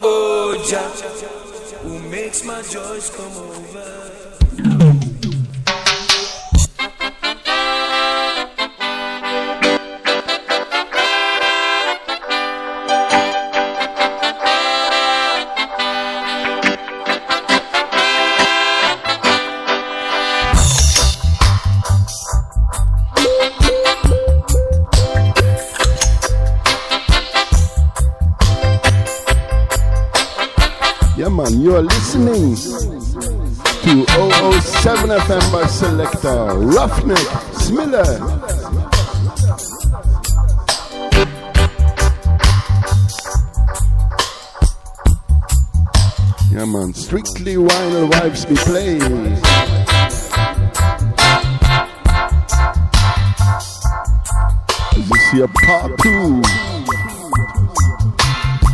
Oh, Jah, who makes my joys come over. You are listening to 007 FM by Selector Ruffneck Smiller. Yeah, man, strictly vinyl vibes be playing. This is here part two.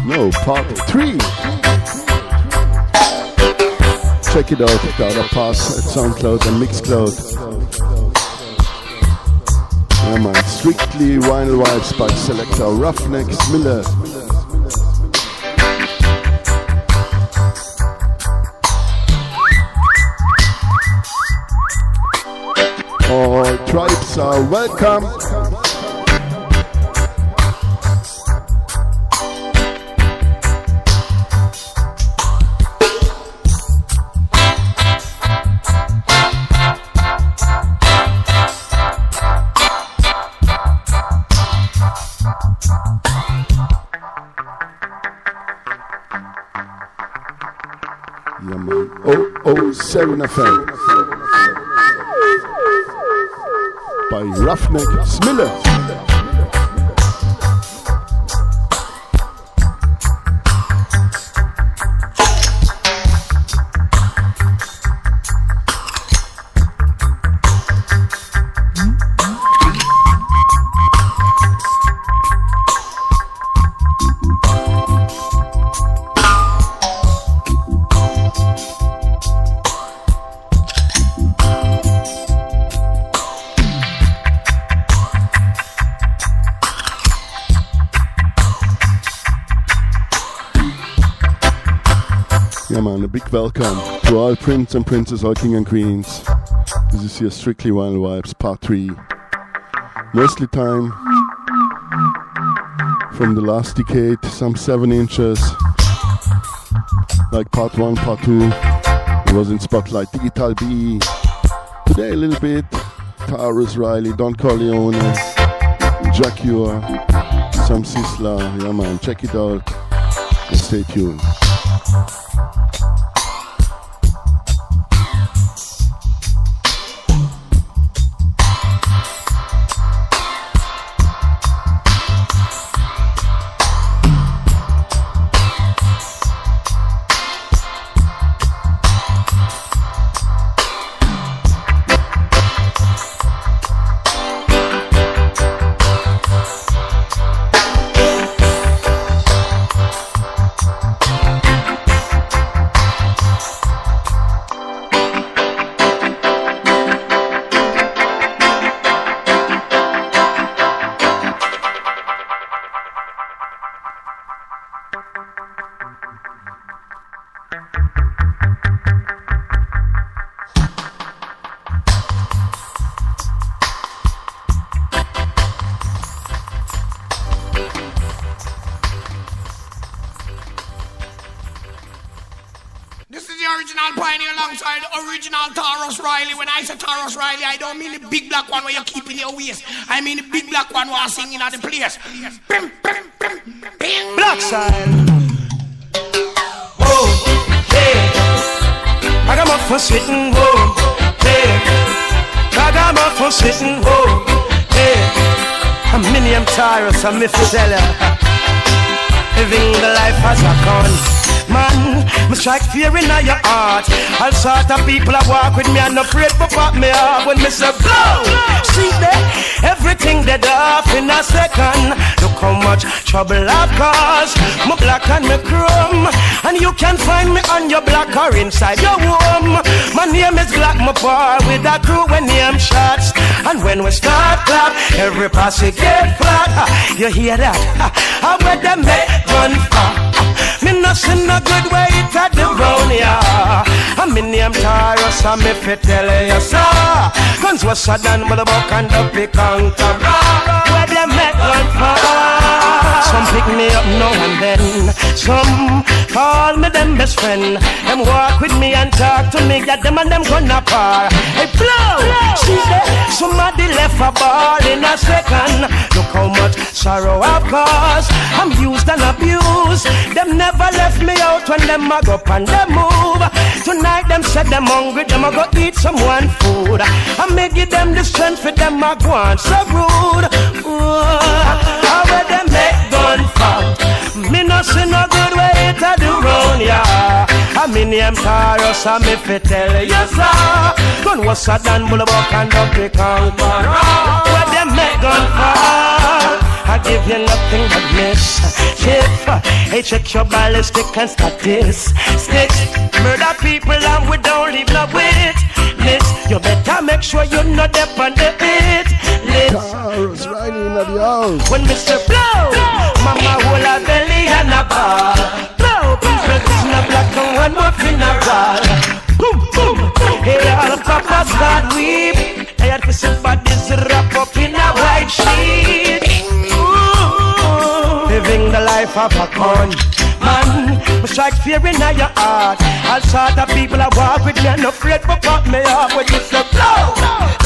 No, part three. Check it out, the other Pass at SoundCloud and Mixcloud. Yeah man, strictly vinyl vibes by selector Ruffneck Miller. All tribes are welcome. 007 FM. By Ruffneck Smiller. Prince and princess, all king and queens. This is here Strictly Wild Vibes, part 3. Mostly time from the last decade, some 7 inches. Like part 1, part 2. It was in Spotlight, Digital B. Today a little bit, Tarrus Riley, Don Corleone, Jah Cure, some Sizzla. Yeah, man, check it out. And stay tuned. Bim, bim. Black. Whoa, oh, hey. I got my for sitting, whoa, hey. I got my for sitting, whoa, hey. I'm Minium Tyrus, I'm living the life as a con. Man, me strike fear in your heart. All sort of people I walk with me and afraid to pop me up when me say blow. See that everything dead off in a second. Look how much trouble I've caused. Me black and me chrome, and you can find me on your black or inside your womb. My name is Black Mapar with a crew when name shots, and when we start clap, every posse get flat. You hear that? I where them make gun for. No see no good way it a do round ya. And me name Tarrus and me fi tell you so. Guns was sudden with a buck and the pick and Where them make gun for? Some pick me up now and then. Some call me them best friend. Them walk with me and talk to me. That them and them gonna par. Hey, blow! See that? Somebody left a ball in a second. Look how much sorrow I've caused. I'm used and abused. Them never left me out when them a go and them move. Tonight them said them hungry. Them a go eat someone food. I may give them the strength for them a go on so rude. Ooh, Me no good way to do round ya. I mean name Tarrus and me fi tell you so. Gun was a than Bullabok and Ducky Conquer. Where them make gun for? I give you nothing but miss. Chip, hey, check your ballistic and statistics. Murder people and we don't leave no witness. You better make sure you know them on the list. Tarrus Riley in the house. When Mr. Blow. Mama hold a belly and a ball. Blow, people in a black and one a roll. Boom, boom. Hey, all the papas got weep. I feel somebody's wrap up in a white sheet. The life of a con man. Me strike fear in your heart. All sort of people I walk with me and no afraid to pop me when you say blow.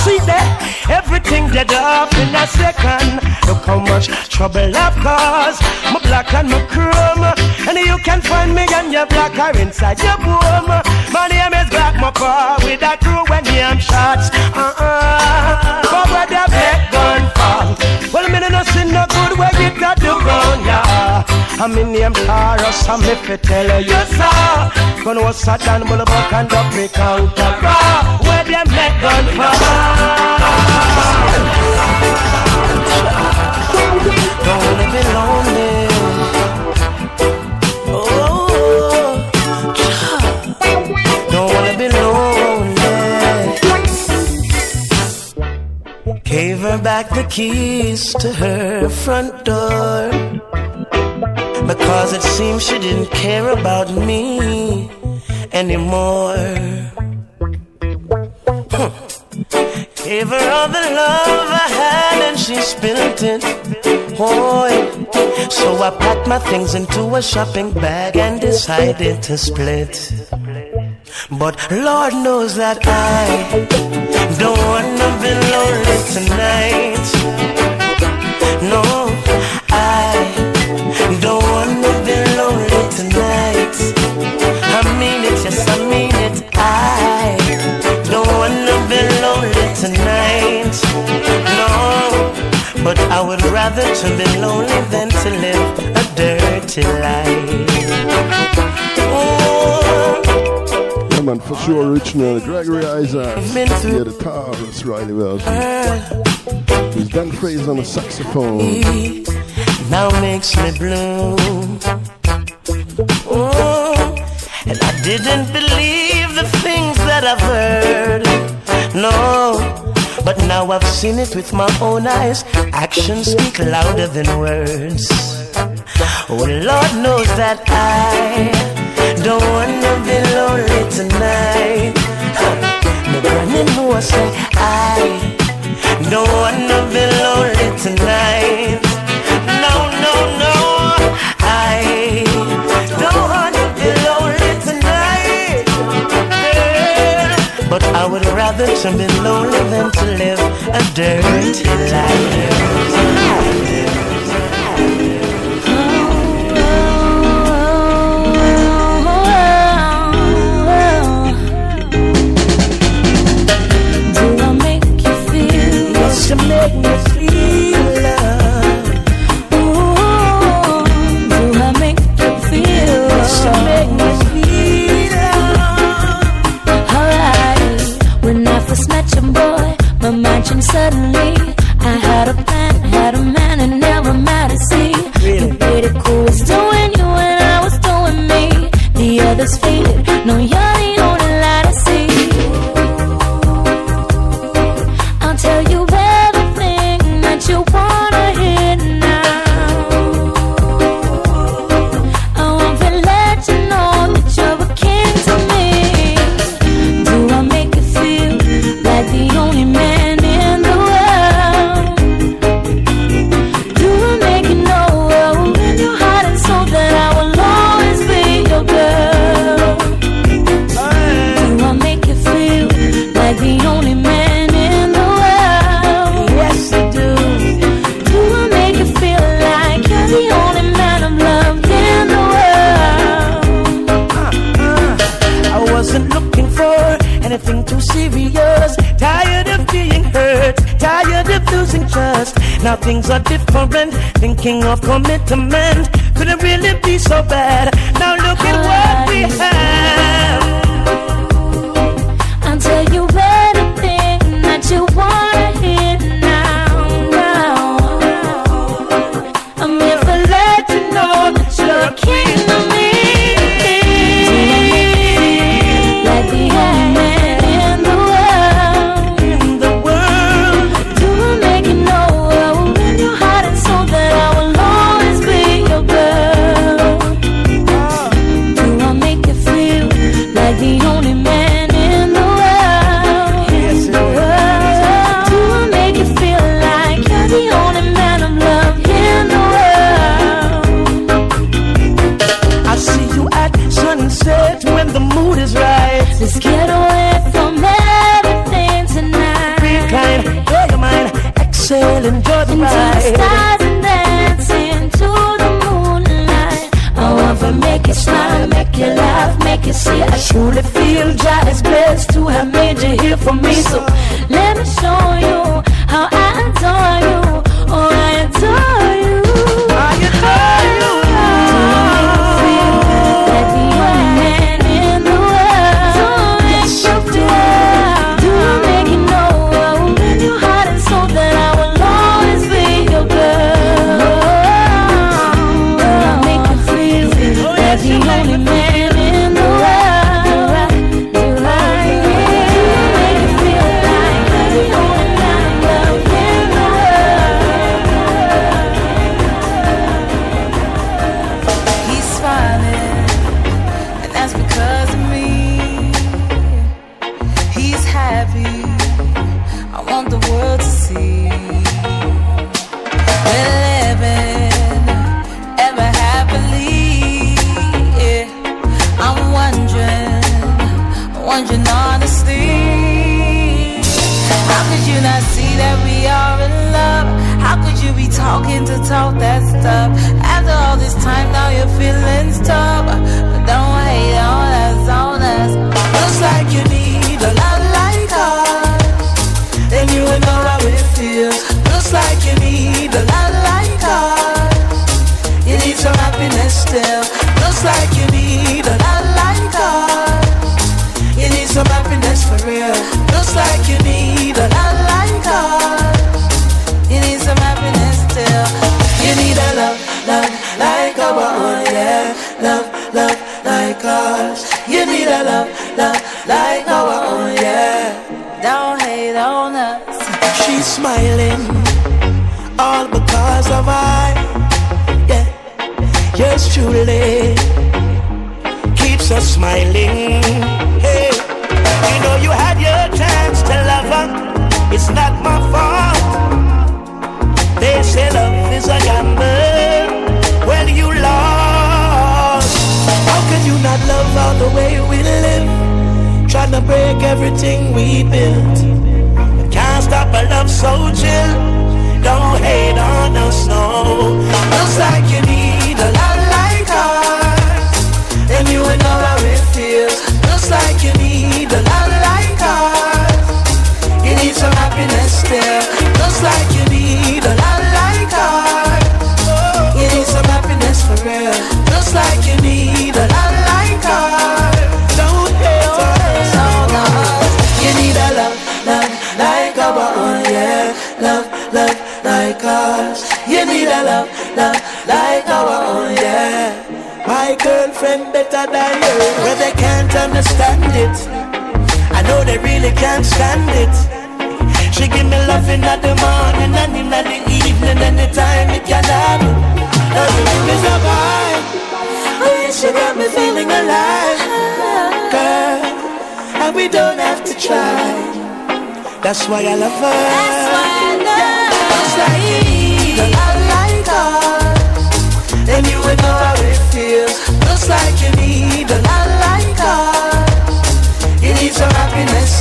See that everything dead up in a second. Look how much trouble I've caused. My black and my chrome, and you can find me and your black are inside your boom. My name is Black Mappa with a crew when name shots. Uh-uh. But where the black gun from? Well, me no see no good where you got to run, yeah. I'm in name Tarrus a me fi tell you so Gun was sat down bull buck and up me counter Where them make gun for Don't be lonely Gave her back the keys to her front door because it seems she didn't care about me anymore. Gave her all the love I had and she spilled it. Oh, so I packed my things into a shopping bag and decided to split. But Lord knows that I don't wanna be lonely tonight. No, I don't wanna be lonely tonight. I mean it, yes, I mean it. I don't wanna be lonely tonight. No, but I would rather to be lonely than to live a dirty life. Man, for sure, original Gregory Isaac. Yeah, the Tarrus Riley Wells. He's Dean Fraser on the saxophone now makes me blue. Oh, and I didn't believe the things that I've heard. No, but now I've seen it with my own eyes. Actions speak louder than words. Oh, Lord knows that I don't wanna be lonely tonight. The granny knows say I don't wanna be lonely tonight no, no, no. I don't want to be lonely tonight. But I would rather to be lonely than to live a dirty life. My are different. Thinking of commitment. Could it really be so bad? Now look at what we have.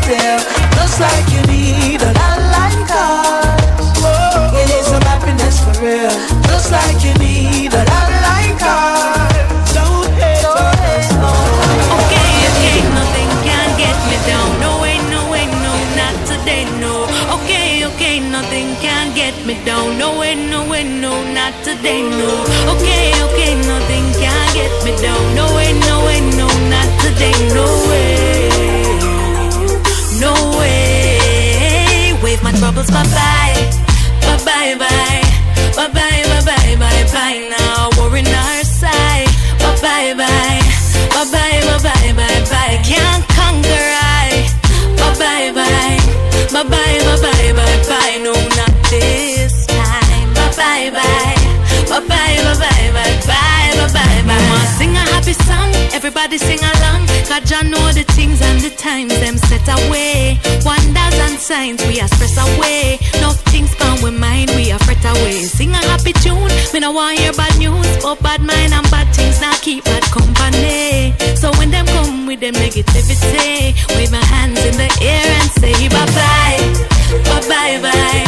Just like you need a lot like us. You need some happiness for real. Just like you need a lot like us. Okay, okay, nothing can get me down. No way, no way, no, not today, no. Okay, okay, nothing can get me down. No way, no way, no, not today, no. Okay, okay, nothing can get me down. No way, no way, no, not today, no way. Troubles bye bye. Bye bye bye. Bye bye bye bye bye now. Worry on our side. Bye bye bye. Bye bye bye bye bye bye. Can't conquer I. Bye bye bye. Bye bye bye bye bye bye. No, not this time. Bye bye bye. Bye bye, bye bye, bye bye, bye bye, bye. Mama sing a happy song, everybody sing along. God John know the things and the times them set away. Wonders and signs we are stress away. No things gone with mind we are fret away. Sing a happy tune, We no want hear bad news. But bad mind and bad things now keep bad company. So when them come with them negativity, wave my hands in the air and say bye bye, bye bye, bye.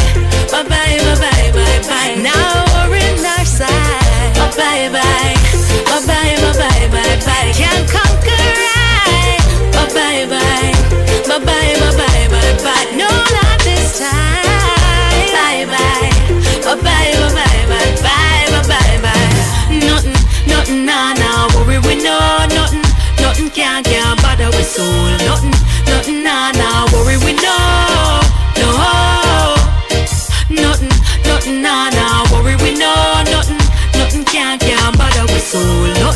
Soul. Nothing, nothing, nah nah. Worry we know, no. Nothing, nothing, nah nah. Worry we know nothing, nothing can can bother with soul.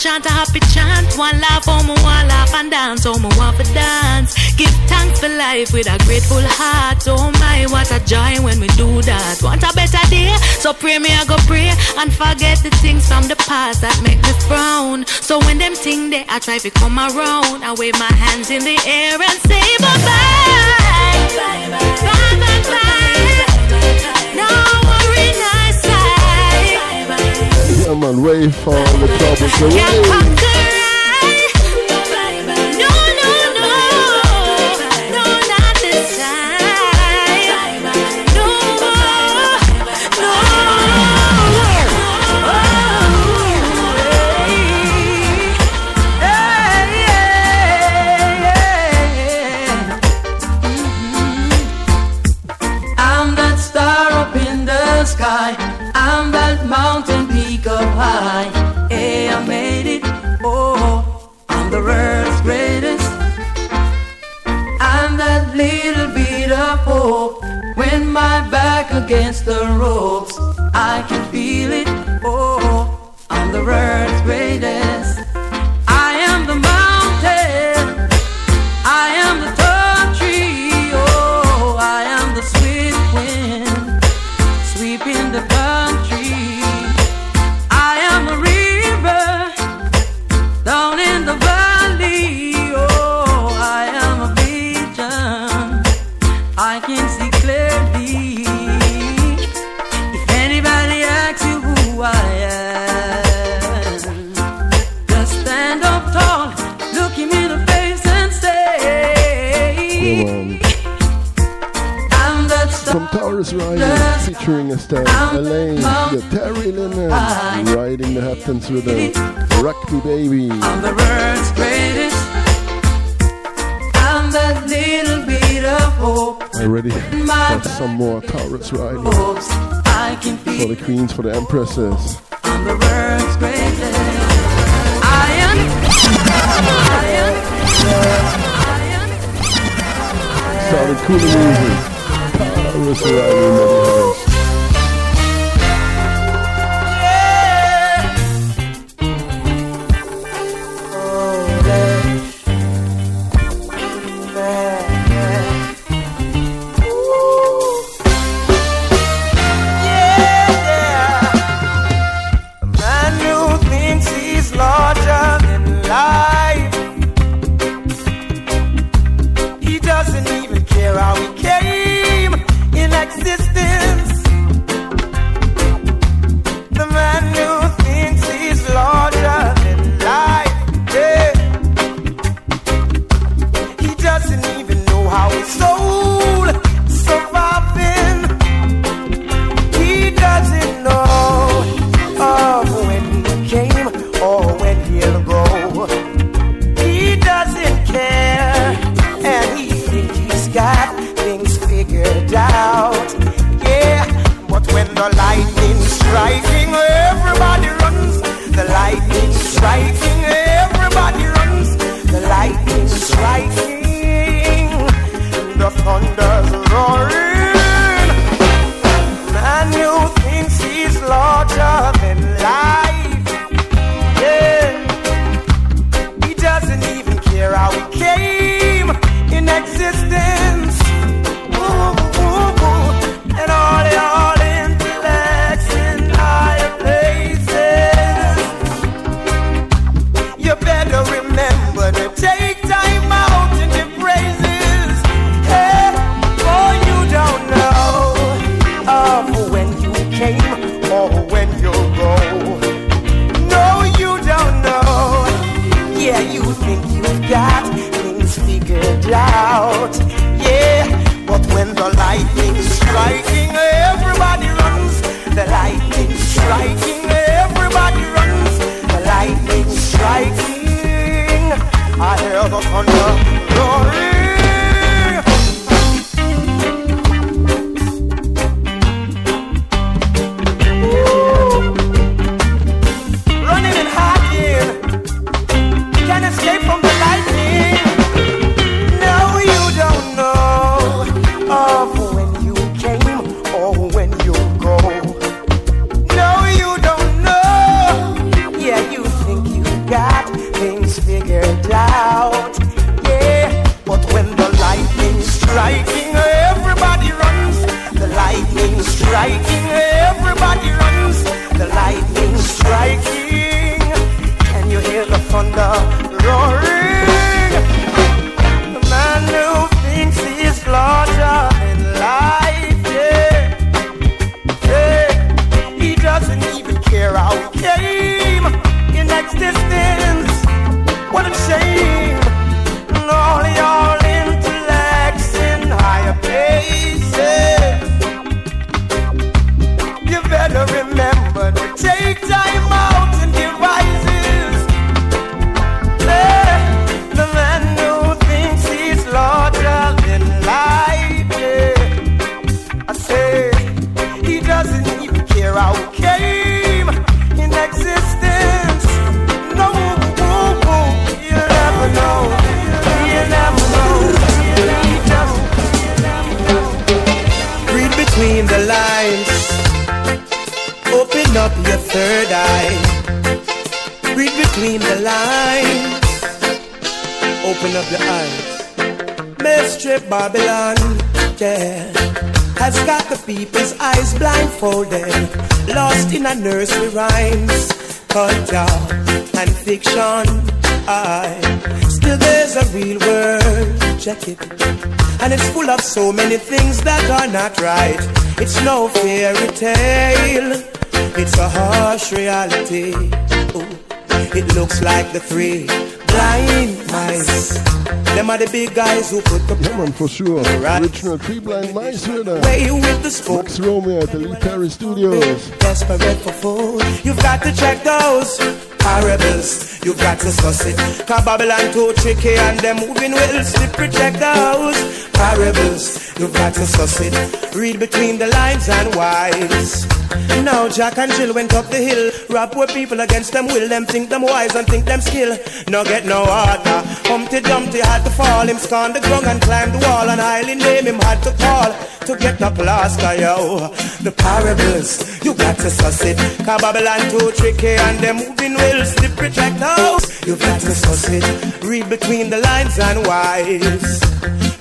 Chant a happy chant, want laugh, oh me want laugh and dance, oh me want for dance. Give thanks for life with a grateful heart. Oh my, what a joy when we do that. Want a better day, so pray me I go pray and forget the things from the past that make me frown. So when them thing they I try to come around, I wave my hands in the air and say bye bye, bye bye, bye bye, bye. No worry, nice side. Yeah, man, wave for all the troubles away. I'm the world's greatest. I'm that little bit of hope. When my back against the ropes, I can feel it. Oh, I'm the world's greatest. Esther, Elaine, the Terry Lennon, riding the Hamptons with a Me Baby. I'm the world's greatest. I'm that little bit of hope. I ready for some more Tarrus Riley. For the queens, for the empresses. I'm the world's greatest. Iron. I am. Started cool music. Tarrus Riley. Babylon, yeah, has got the people's eyes blindfolded, lost in a nursery rhymes, culture and fiction. I still there's a real world, check it, and it's full of so many things that are not right. It's no fairy tale, it's a harsh reality. Ooh, it looks like the three blind mice. Them are the big guys who put the yeah, man, for sure. Right. Original three Blind Mice here now. Where you with the spoke? Max Romeo at the Lee Perry Studios. Desperate for food, you've got to check those parables. You've got to suss it. Cause Babylon too tricky and them moving well. Slippery check the house. Parables. You've got to suss it. Read between the lines and wise. Now Jack and Jill went up the hill. Rap with people against them will. Them think them wise and think them skill. No get no harder. Humpty Dumpty had to fall. Him scorn the ground and climb the wall. And highly name him had to call to get the plaster, yo. The parables, you got to suss it. Cause Babylon too tricky and them moving will now. You got to suss it. Read between the lines and wise.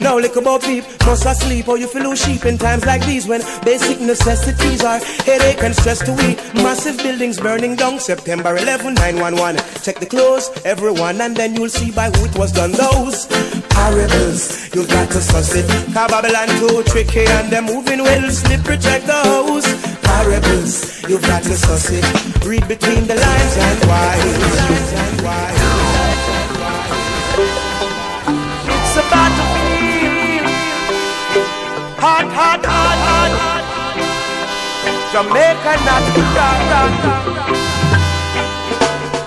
Now look about peep, must asleep or you feel lose sheep in times like these when basic necessities are headache and stress to eat. Massive buildings burning down September 11, 911. Check the clothes, everyone, and then you'll see by who it was done. Those parables, you've got to suss it. Cause Babylon too tricky and they're moving well, slippery check those parables. You've got to suss it. Read between the lines and why. It's a battlefield. Hot, hot, hot, hot. Jamaica, not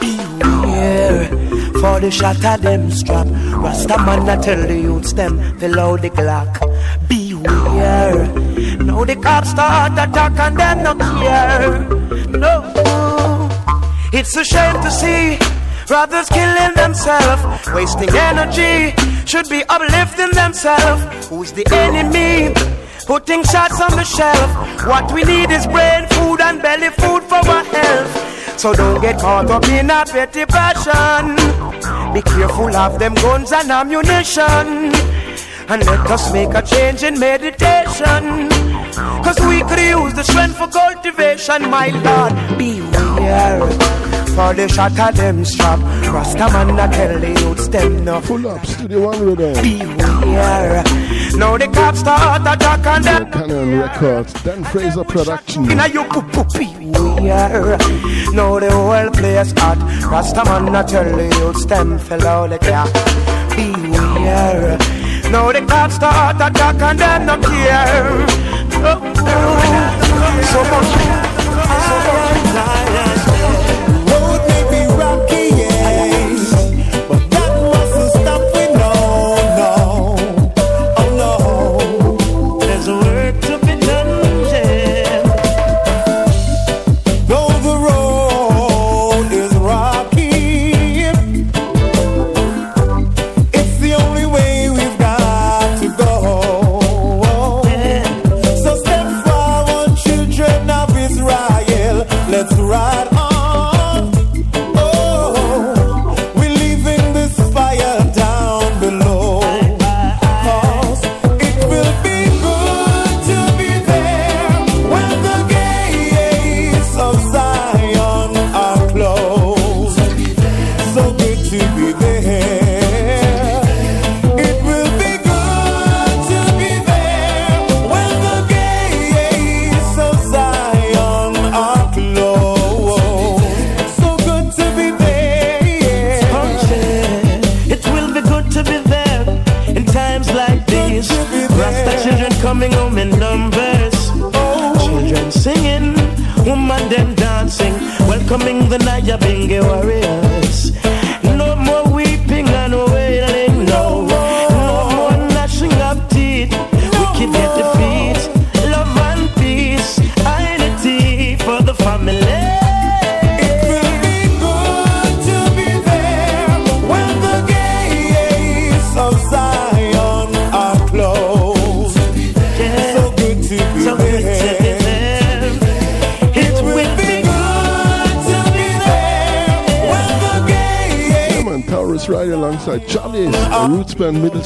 Beware for the shot of them strap. Rasta man, I tell the youths them fill out the Glock. Beware. Now the cops start attack and them no care. No. It's a shame to see brothers killing themselves, wasting energy. Should be uplifting themselves. Who's the enemy? Putting shots on the shelf. What we need is brain food and belly food for our health. So don't get caught up in a petty passion. Be careful of them guns and ammunition. And let us make a change in meditation. Cause we could use the strength for cultivation, my Lord. Beware. For the shot of them strap. Rasta man, I tell the youths them no. Pull up, Studio One with them. Beware. Now the cops start attack and them. Cannon Records, Dean Fraser Production. Inna you poo poo beware. Now the whole place hot. Rasta man, I tell the youths them fellow the cat. Beware. Now the cops start attack and them no care. Oh, oh.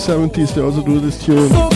70s, they also do this tune.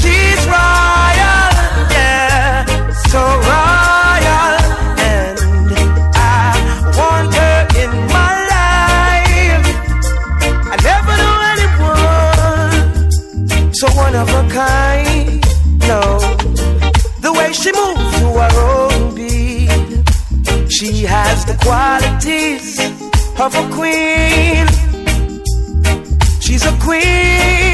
She's royal, yeah, so royal. And I want her in my life. I never knew anyone so one of a kind. No, the way she moves to her own beat, she has the qualities of a queen. She's a queen.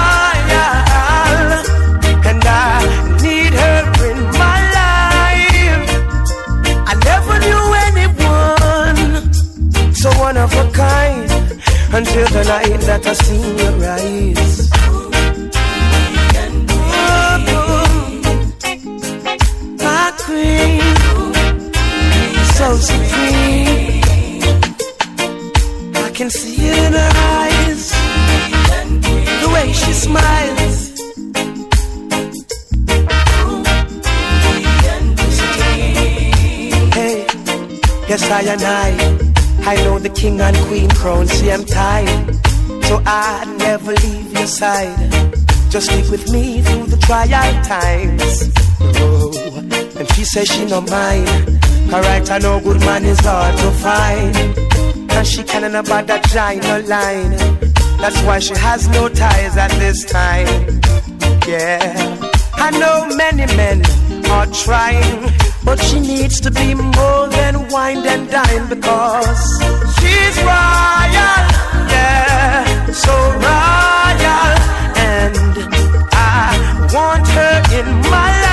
I seen your eyes. My queen, so supreme. I can see it in her eyes, the way she smiles. Hey, yes I and I, I know the king and queen crown. See I'm tired, so I never leave your side. Just stick with me through the trial times. Oh, and she says she no mind. Alright, I know good man is hard to find. And she can't about that giant line. That's why she has no ties at this time. Yeah, I know many men are trying, but she needs to be more than wine and dine because she's royal, yeah, so royal, and I want her in my life.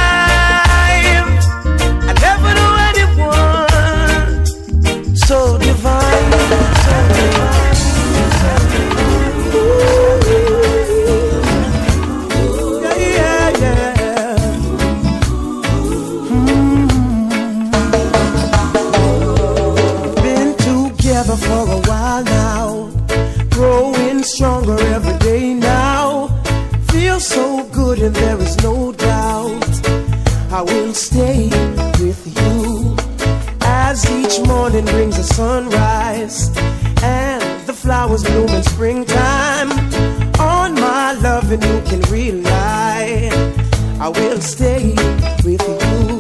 Every day now. Feel so good and there is no doubt I will stay with you as each morning brings a sunrise and the flowers bloom in springtime. On my love and you can rely. I will stay with you.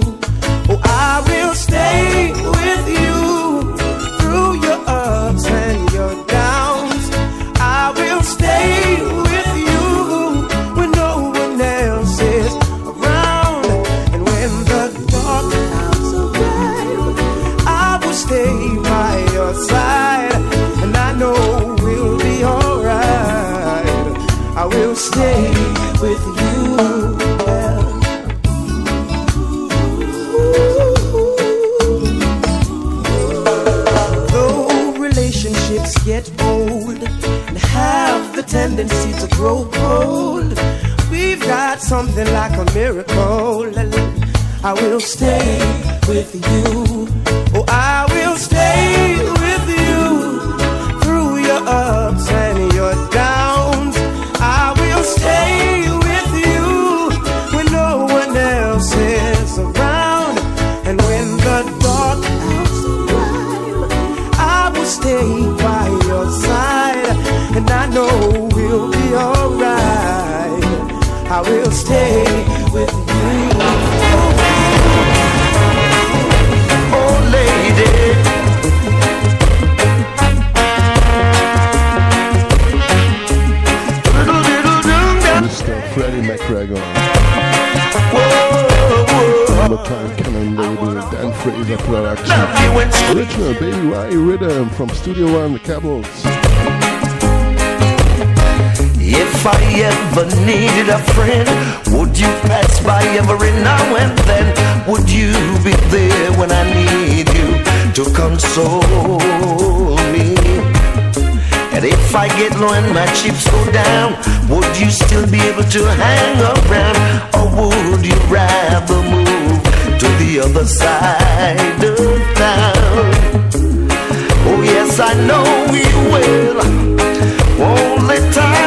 Like a miracle. I will stay with you. Fraser production. Original Baby Why Rhythm from Studio One, The Cables. If I ever needed a friend, would you pass by every now and then? Would you be there when I need you to console me? And if I get low and my chips go down, would you still be able to hang around? Or would you rather move? to the other side of town. Oh, yes, I know we will. Only time.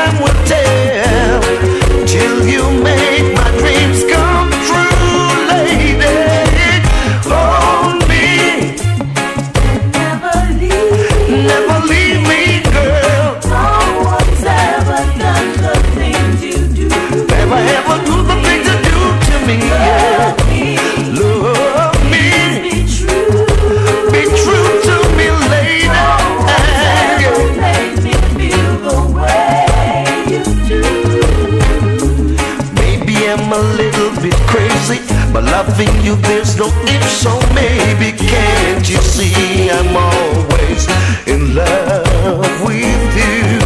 you there's no if, so maybe can't you see I'm always in love with you?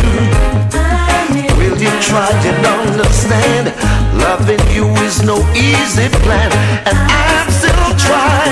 Will you try to understand? Loving you is no easy plan, and I'm still trying.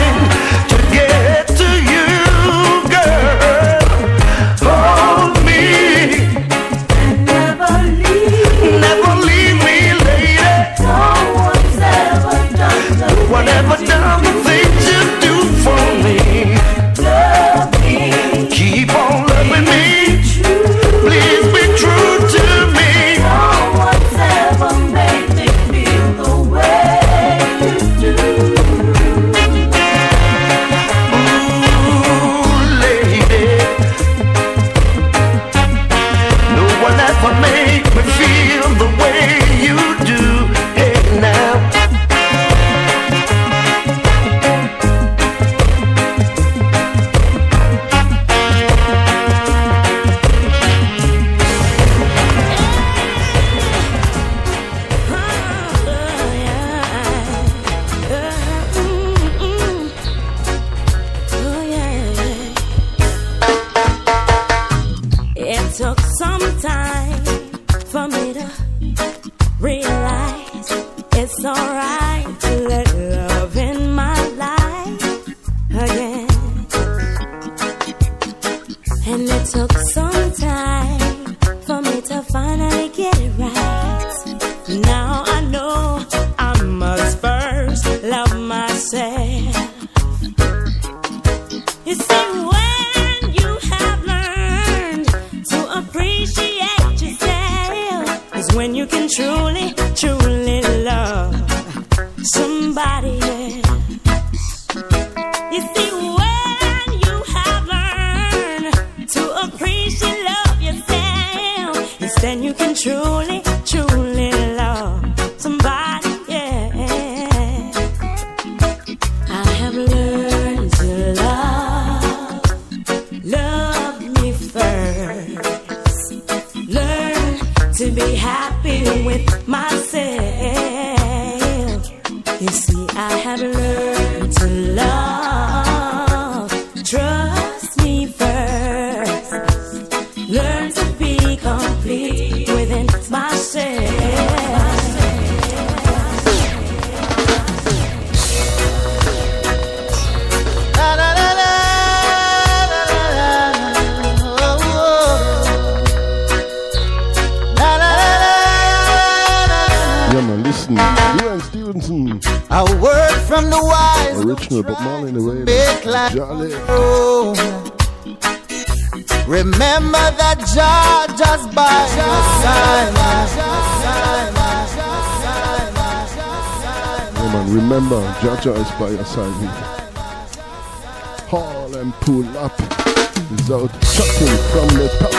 another jar just by your side. Man, remember, Jah Jah is by your side. Haul and pull up without chucking from the top.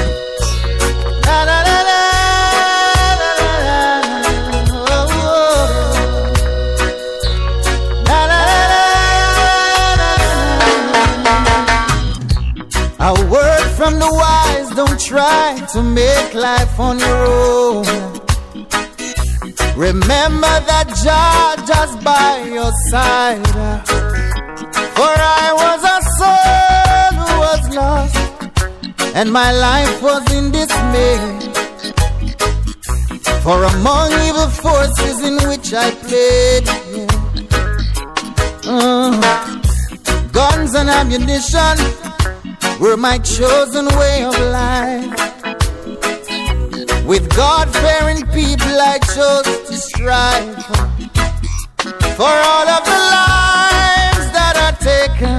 A word from the wild try to make life on your own. Remember that Jah just by your side. For I was a soul who was lost, and my life was in dismay. For among evil forces in which I played, yeah. uh, guns and ammunition were my chosen way of life. With God fearing people, I chose to strive for all of the lives that are taken.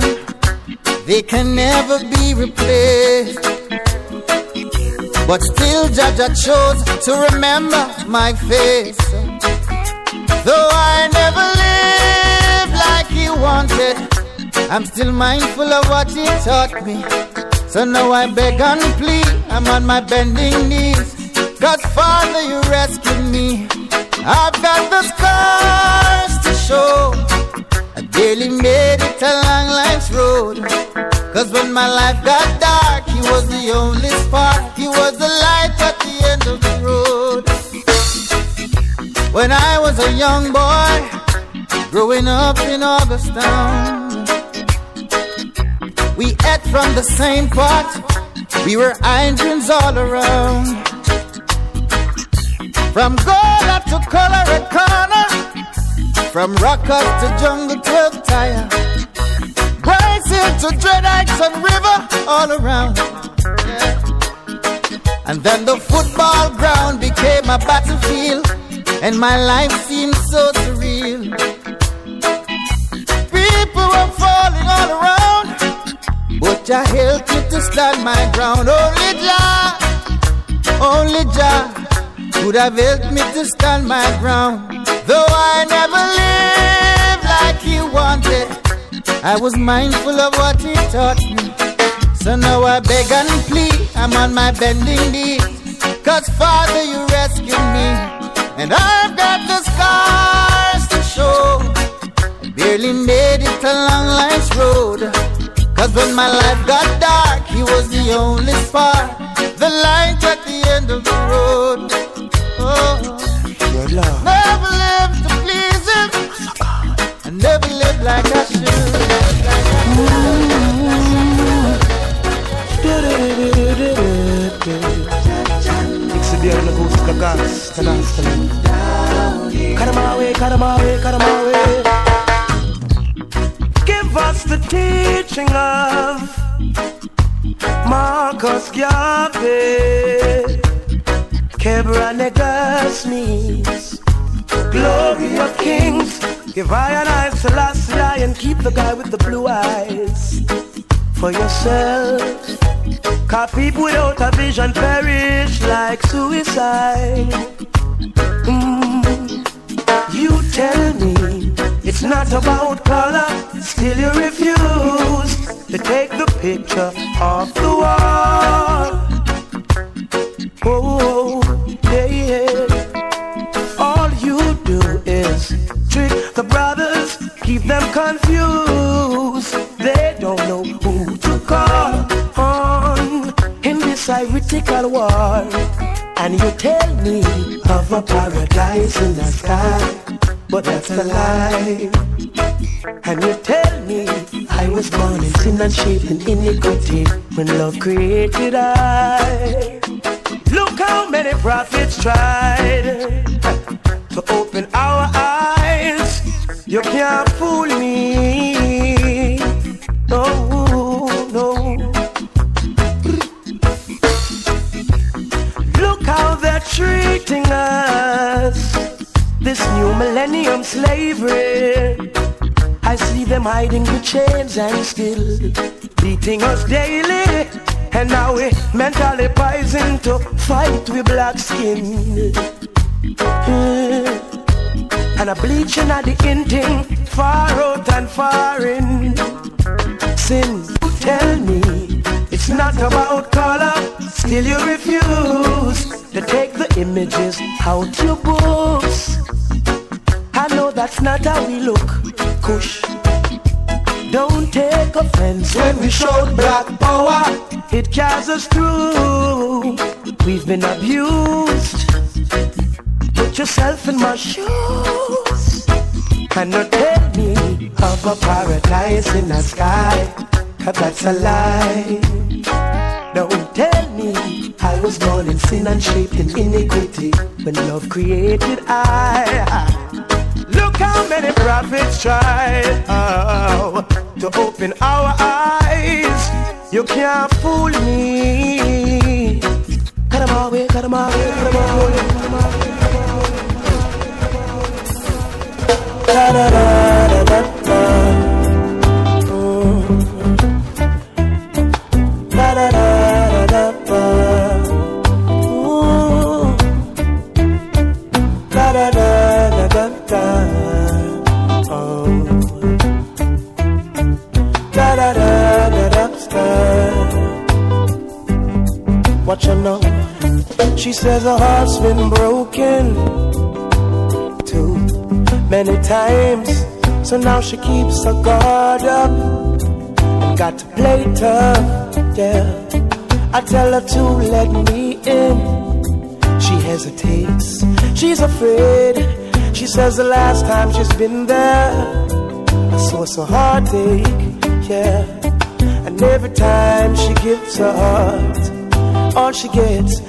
They can never be replaced. But still, Jah Jah chose to remember my face. Though I never lived like he wanted, I'm still mindful of what he taught me. So now I beg and plead, I'm on my bending knees. God, Father, you rescued me. I've got the scars to show. I barely made it along life's road. Cause when my life got dark, he was the only spark. He was the light at the end of the road. When I was a young boy, growing up in Augustown, we ate from the same pot. We were Indians all around. From Gola to Colorado from Rockers to Jungle 12 Tire, Bryce Hill to Dread Heights and River, all around. Yeah. And then the football ground became a battlefield, and my life seemed so surreal. But Jah helped me to stand my ground. Only Jah, only Jah could have helped me to stand my ground. Though I never lived like he wanted, I was mindful of what he taught me. So now I beg and plead, I'm on my bending knee. Cause Father, you rescued me, and I've got the scars to show. I barely made it along life's road. Cause when my life got dark, he was the only spark, the light at the end of the road. Oh, never lived to please him. I never lived like I Dixie Bear and the Goose to the Gas, to dance to me. Cut 'em away, cut 'em away, cut 'em away. Give us the teaching of Marcus Garvey. Kebra means glory of kings. Give I and I Selassie and keep the guy with the blue eyes for yourself. Cause people without a vision perish like suicide. Mm. You tell me it's not about color, still you refuse to take the picture off the wall. Oh, yeah, yeah. All you do is trick the brothers, keep them confused. They don't know who to call on in this heretical war. And you tell me of a paradise in the sky, but that's a lie. And you tell me I was born in sin and shaped in iniquity when love created I. Look how many prophets tried to open our eyes. You can't fool me. No, no. Look how they're treating us. This new millennium slavery. I see them hiding the chains and still beating us daily. And now we mentally poisoned to fight with black skin. Mm. And a bleaching at the ending, far out and far in. Sin, tell me, it's not about color, still you refuse to take the images out your books. That's not how we look, Kush. Don't take offense when we show black power. It carries us through. We've been abused. Put yourself in my shoes. And not tell me of a paradise in the sky. Cause that's a lie. Don't tell me I was born in sin and shaped in iniquity when love created I. Look how many prophets tried oh, to open our eyes. You can't fool me. Cut them away, cut them away, cut them away, cut them away. Da da da da She says her heart's been broken too many times, so now she keeps her guard up got to play tough. Yeah, I tell her to let me in. She hesitates, she's afraid. She says the last time she's been there, a source of heartache. Yeah, and every time she gives her heart, all she gets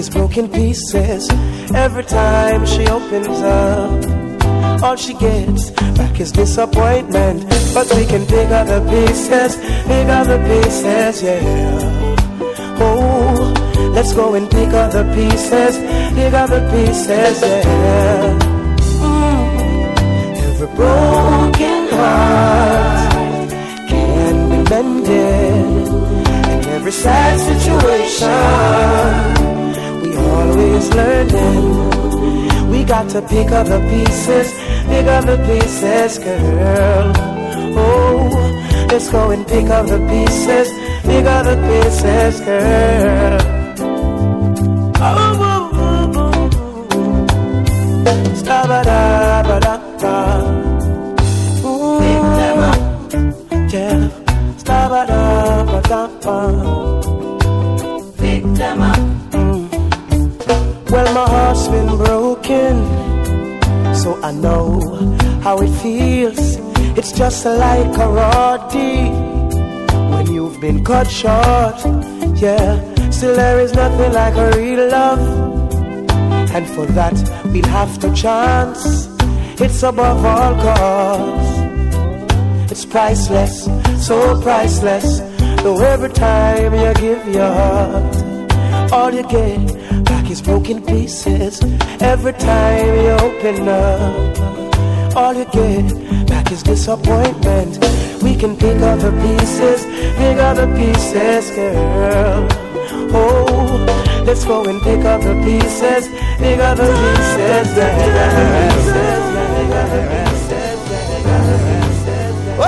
is broken pieces. Every time she opens up, all she gets back is disappointment. But we can pick up the pieces, pick up the pieces, yeah. Oh, let's go and pick up the pieces, pick up the pieces, yeah. Mm. Every broken heart can be mended, and every sad situation always learning. We got to pick up the pieces, pick up the pieces, girl. Oh, let's go and pick up the pieces, pick up the pieces, girl. Oh, oh, oh, oh. Pick them up. Well, my heart's been broken, so I know how it feels. It's just like a karate when you've been cut short. Yeah, still there is nothing like a real love, and for that we'll have to chance. It's above all costs. It's priceless, so priceless. Though every time you give your heart, all you get is broken pieces. Every time you open up, all you get back is disappointment. We can pick up the pieces, pick up the pieces, girl. Oh, let's go and pick up the pieces, pick up the pieces, yeah. Oh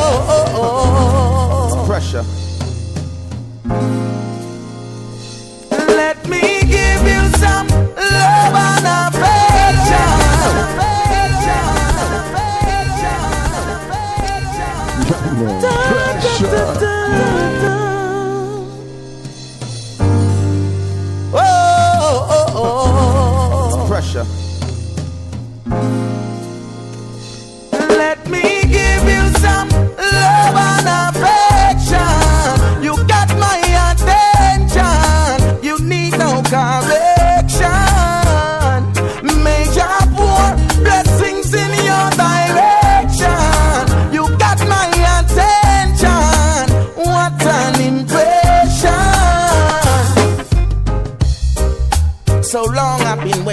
oh oh, oh, oh, oh. Pressure. Oh,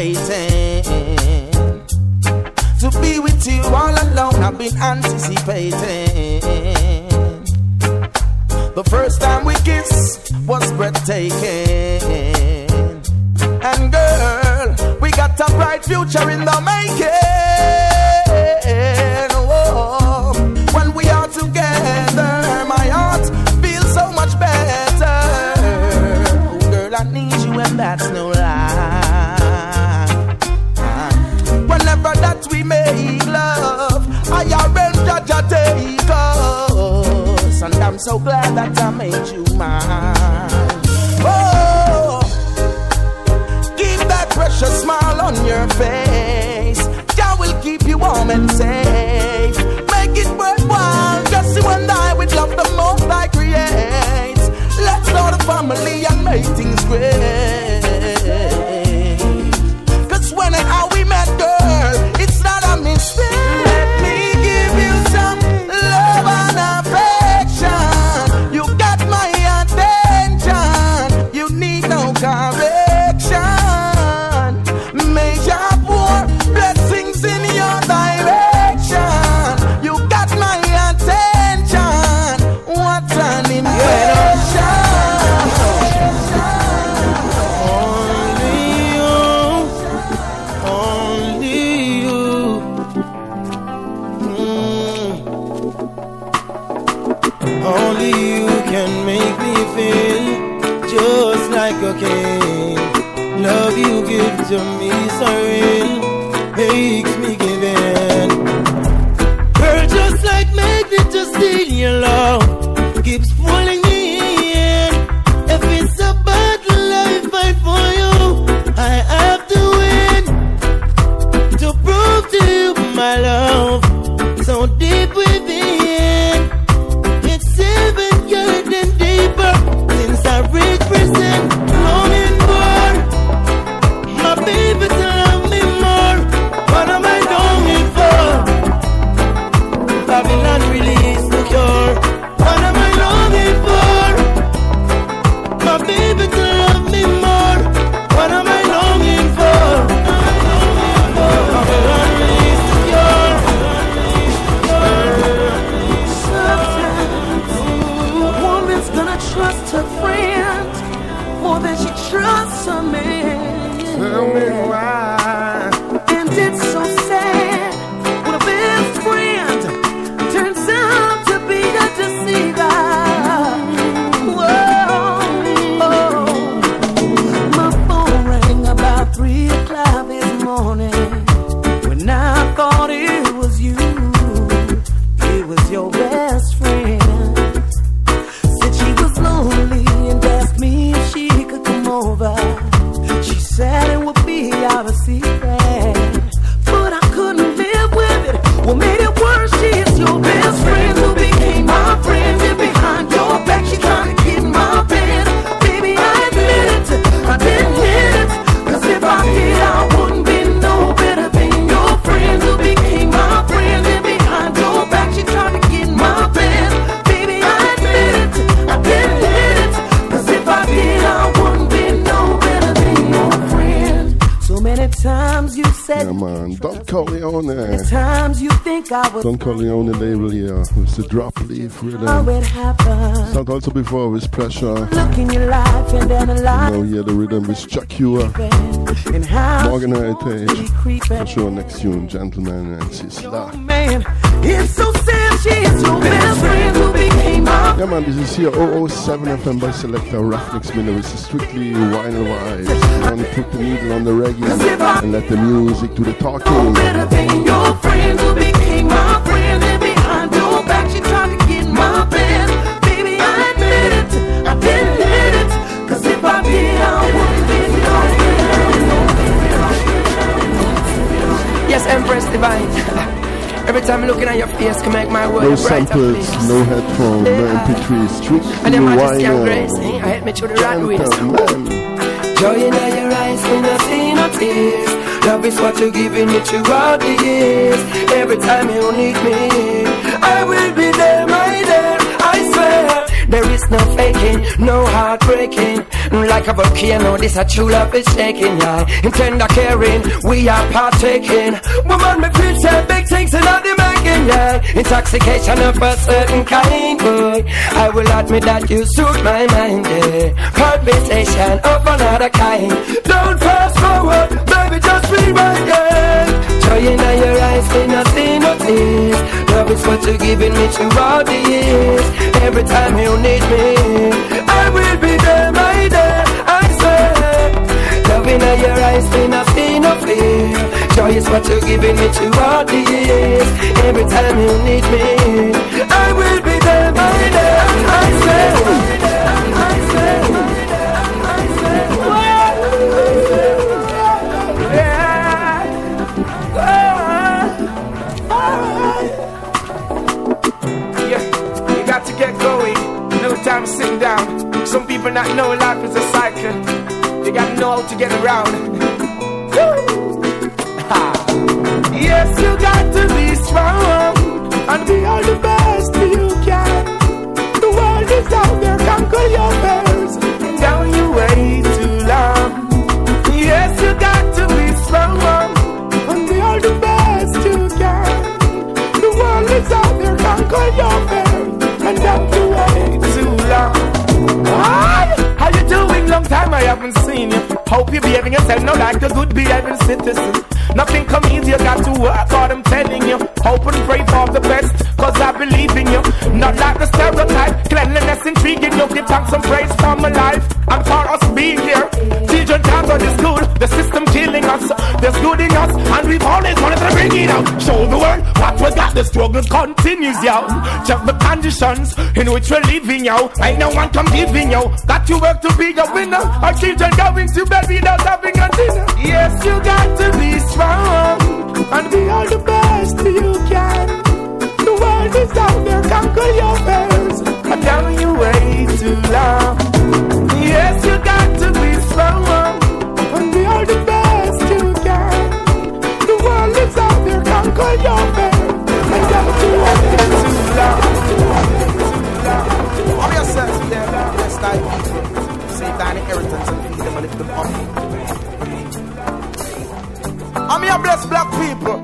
waiting to be with you all alone. I've been anticipating. The first time we kissed was breathtaking. And girl, we got a bright future in the making. So glad that I made you mine. Oh, keep that precious smile on your face. Jah will keep you warm and safe. Make it worthwhile, just you and I with love the most I create. Let's start a family and make things great. It's the drop leaf rhythm. Sound also before with pressure. Look in your life and then analyze Now hear the rhythm is Chakua. and how Morgan Heritage. For sure, next tune, Gentleman and Sister. man. It's so sad she is your best friend who became my Yeah, man, this is here 007 FM by Selector Ruffneck Miller. It's strictly vinyl vibes. Want to put the needle on the reggae and let the music do the talking. Empress Divine. Every time I'm looking at your face, can make my world No samples, no headphones, no MP3, strictly And your majesty and grace? I hit me through the race. Gentleman. Joy in your eyes when I see no tears. Love is what you're giving me throughout the years. Every time you need me, I will be there, my dear. I swear. There is no faking, no heartbreaking. Like a volcano, this a true love is taking, yeah. In tender caring, we are partaking. Woman, me feel say big things in all the making, yeah. Intoxication of a certain kind, boy. I will admit that you suit my mind, yeah. Palpitation of another kind. Don't fast forward, baby, just rewind, yeah. Joy in your eyes, we not see no tears. Love is what you're giving me throughout the years. Every time you need me, I will be there, my. I swear. Love in your eyes, we not see no fear. Joy is what you're giving me throughout the years. Every time you need me, I will be there, my dear. I swear. People not know life is a cycle. You gotta know how to get around. Yes, you got to be strong and be all the best I haven't seen you. Hope you're behaving yourself now like a good behaving citizen. Nothing come easy, you got to work hard, I'm telling you. Hope and pray for the best, cause I believe in you. Not like the stereotype, cleanliness intriguing you. Give thanks and praise for my life and for us being here. School, the system killing us. There's good in us, and we've always wanted to bring it out. Show the world what we got, the struggle continues, yo. Check the conditions in which we're living, yo. Ain't no one come giving, yo. Got to work to be a winner. Our children going to bed without having a dinner. Yes, you got to be strong and be all the best you can. The world is out there, conquer your fears. And down you way too long. Yes, you got to I'm your bless black people.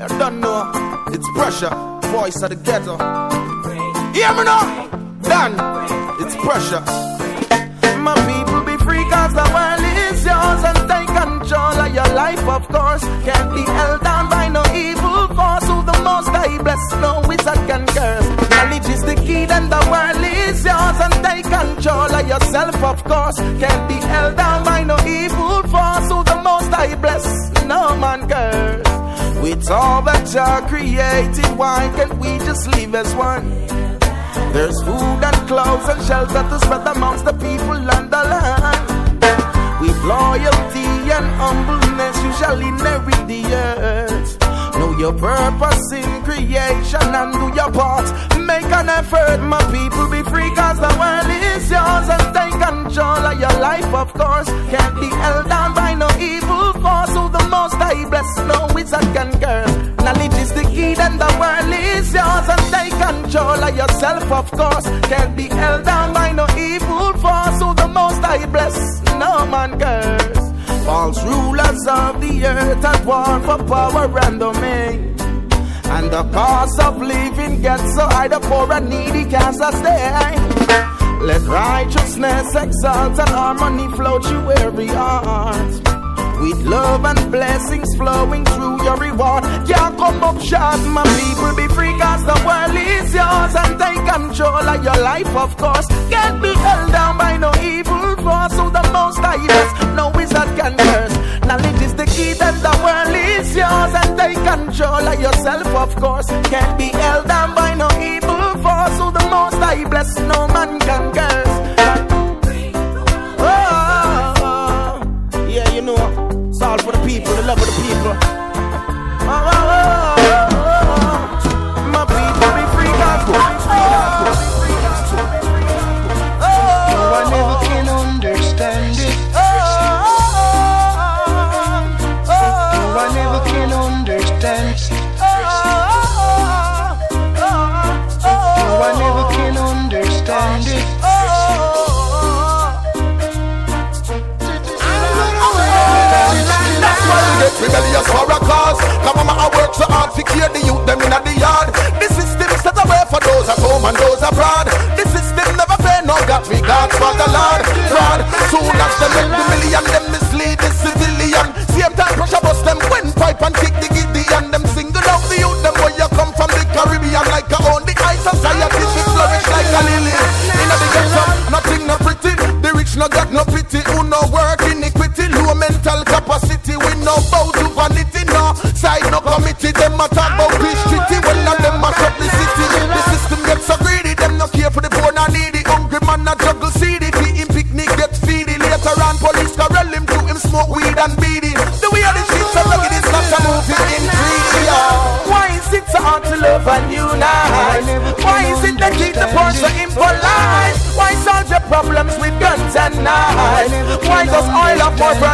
I don't know. It's pressure. Voice of the ghetto. Hear me now. Done. It's pressure. My people be free cause the world is yours and take control of your life, of course. Can't be held down by no evil force. Who the most I bless, no wizard can curse. Knowledge is the key, then the world is yours and take control of yourself, of course. Can't be held down by no evil force. Who the most I bless, no man curse. With all that Jah created, why can't we just live as one? There's food and clothes and shelter to spread amongst the people and the land. With loyalty and humbleness, you shall inherit the earth. Know your purpose in creation and do your part. Make an effort, my people, be free, cause the world is yours and take control of your life, of course. Can't be held down by no evil most I bless, no wizard can curse. Knowledge is the key, then the world is yours and take control of yourself, of course. Can't be held down by no evil force. So the most I bless, no man curse. False rulers of the earth at war for power and domain. And the cost of living gets so high, the poor and needy can't sustain. Let righteousness exalt and harmony flow through every heart. With love and blessings flowing through your reward. Can't come up short, my people be free, cause the world is yours. And take control of your life, of course. Can't be held down by no evil force. So the most I bless, no wizard can curse. Knowledge is the key, then the world is yours. And take control of yourself, of course. Can't be held down by no evil force. So the most I bless, no man can curse. Love of the people.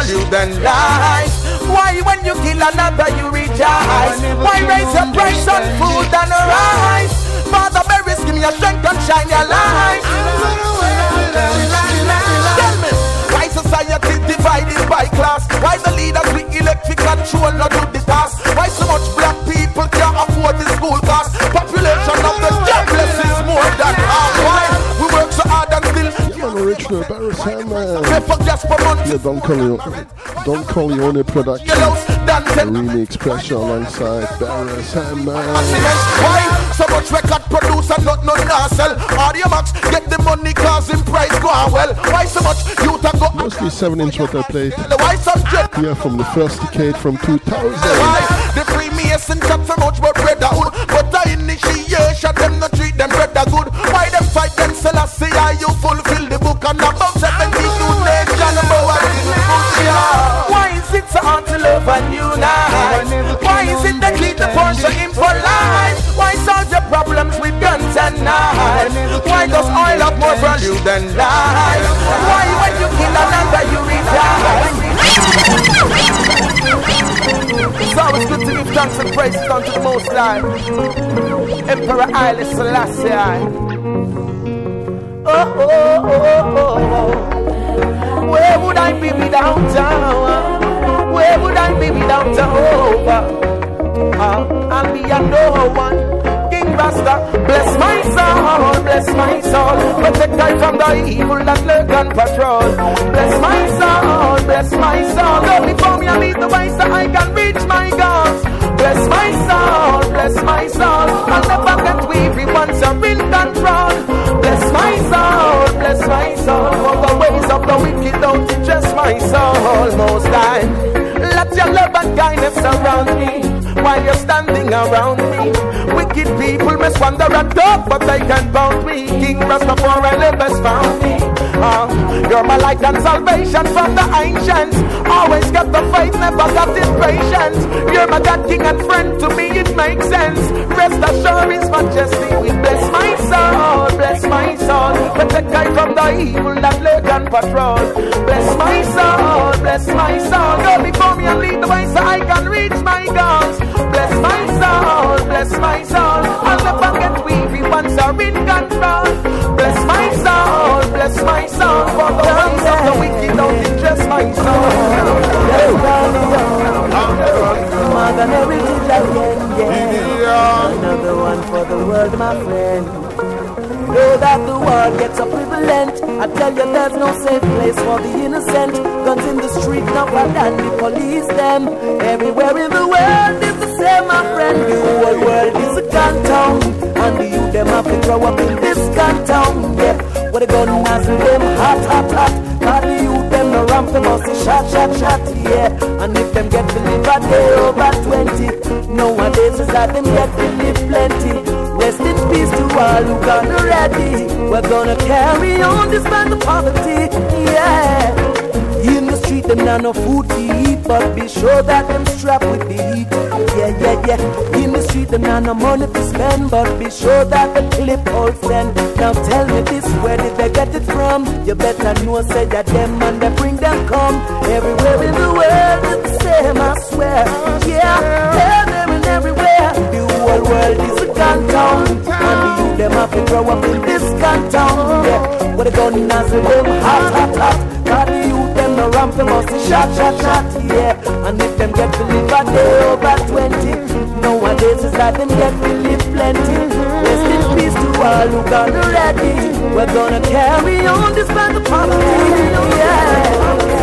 Value than life? Why when you kill another you rejoice? Why raise your price on food and rice? Father Berries, give me your strength and shine your light. Tell me, why society divided by class? Why the leaders with electric control not do the task? Original Barry Sandman. Pepper just for months. Yeah, Don Corleone, Don Corleone production. Remix pressure alongside Barry Sandman. So much record producer not no sell? Audio Max get the money cause in price go well. Why so much youth a go Mostly 7 inch what I played. Yeah, from the first decade from 2000. And about 70 new nation about what is Why is it so hard to love and unite? Why is it they treat the poor so impolite? Why solve your problems with guns and knives? Why does oil have more value than life? Why when you kill another you retire? It's always good to give thanks and praise unto the Most High. Emperor Haile Selassie. Oh, oh, oh, oh, oh. Where would I be without Jah? Where would I be without Jehovah? Uh, I'll be a no one. King Rasta, bless my soul, bless my soul. Protect I from the evil that lurk and patrol. Bless my soul, bless my soul. Go before me and lead the way so I can reach my goals. Bless my soul, bless my soul. I'll never get weary once I'm in control. My soul, bless my soul. For the ways of the wicked don't interest my soul. Most high. Let your love and kindness surround me while you're standing around me. Wicked people must wander and talk, but they can bound me. King Rastafari live has found me. Uh, you're my light and salvation from the ancients. Always got the faith, never got impatience. You're my God, King and friend. To me, it makes sense. Rest assured, His Majesty will bless my soul, bless my soul. Protect I from the evil that lurk and patrol. Bless my soul, bless my soul. Go before me and lead the way so I can reach my goals. Bless my soul, bless my soul. I'll never get weary once I'm in control. Bless my soul, bless my soul. For the ways of the wicked don't interest my soul. Mother heritage again, yeah. Another one for the world, my friend. Know that the world gets a prevalent. I tell you, there's no safe place for the innocent. Guns in the street, now than the police them. Everywhere in the world is the same, my friend. The whole world is a gun town. And the youth, them have to grow up in this gun town. Yeah, where the gun nozzle them hot, hot, hot. Call the youth, them no ramp, them must say shot, shot, shot. Yeah, and if them get delivered, they over 20. Nowadays is that them get live plenty. Rest in peace to all who gone already. We're gonna carry on despite the poverty. Yeah. In the street, them not no food to eat, but be sure that them strapped with the heat. Yeah, yeah, yeah. In the street, them not no money to spend, but be sure that the clip all send. Now tell me this, where did they get it from? You better know, say that them and they bring them come. Everywhere in the world, it's the same, I swear. Yeah, and everywhere. The whole world is gun town. And the youth, them have to grow up in this gun town. Yeah, where the gun nozzle them hot, hot, hot. Got the youth, them no ramp, them must shot, shot, shot, yeah. And if them get to live a day over 20, nowadays is that them get to live plenty. Rest in peace to all who gone already. We're gonna carry on despite the poverty, yeah.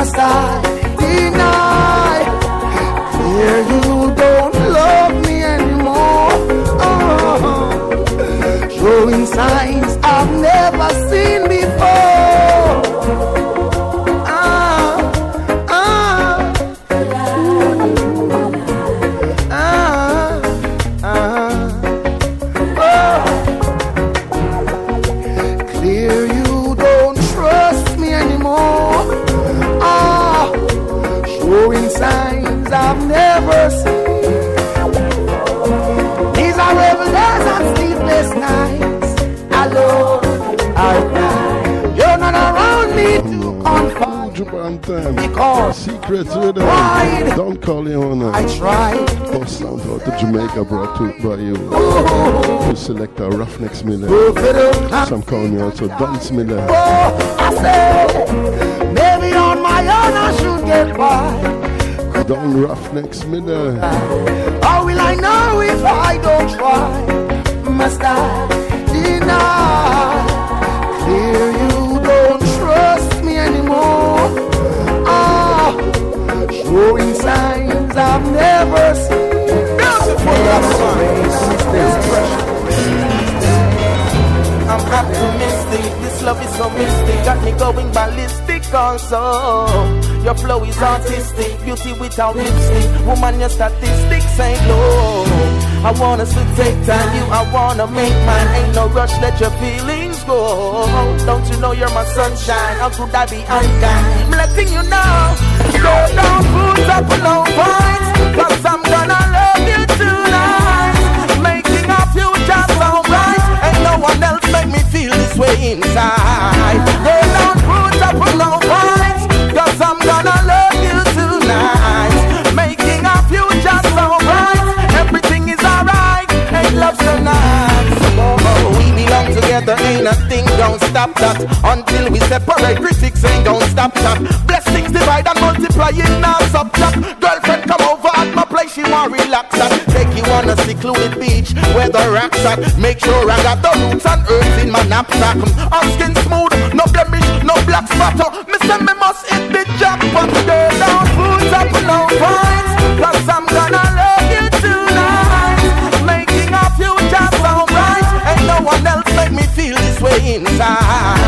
Must them. Don't call you on I tried. Post sound out to Jamaica brought to by you. To select a Ruffneck Smille. Oh, Some call me also Dance Miller. Oh, I said, maybe on my own I should get by. Don Ruffneck Smille. How will I know if I don't try? Must I deny? I've never seen. I'm optimistic, this love is so mystic, got me going ballistic also. Your flow is artistic, beauty without lipstick. Woman, your statistics ain't low. I want us to take time, you, I wanna make mine. Ain't no rush, let your feelings go. Don't you know you're my sunshine? How could I be unkind? I'm letting you know. Love so don't put up no points. Cause I'm gonna love you tonight. Making our future so bright. Everything is alright. Ain't love so nice. Oh, we belong together, ain't nothing gon' stop that. Until we separate, critics ain't gon' stop that. Blessings divide and multiply in our subtract. Girlfriend relax at. Take you on a secluded beach where the rocks at. Make sure I got the roots and herbs in my knapsack. Our skin smooth, no blemish, no black spot. Me say me must hit the jackpot. Girl, don't up no points, cause I'm gonna love you tonight. Making our future so bright. Ain't no one else make me feel this way inside.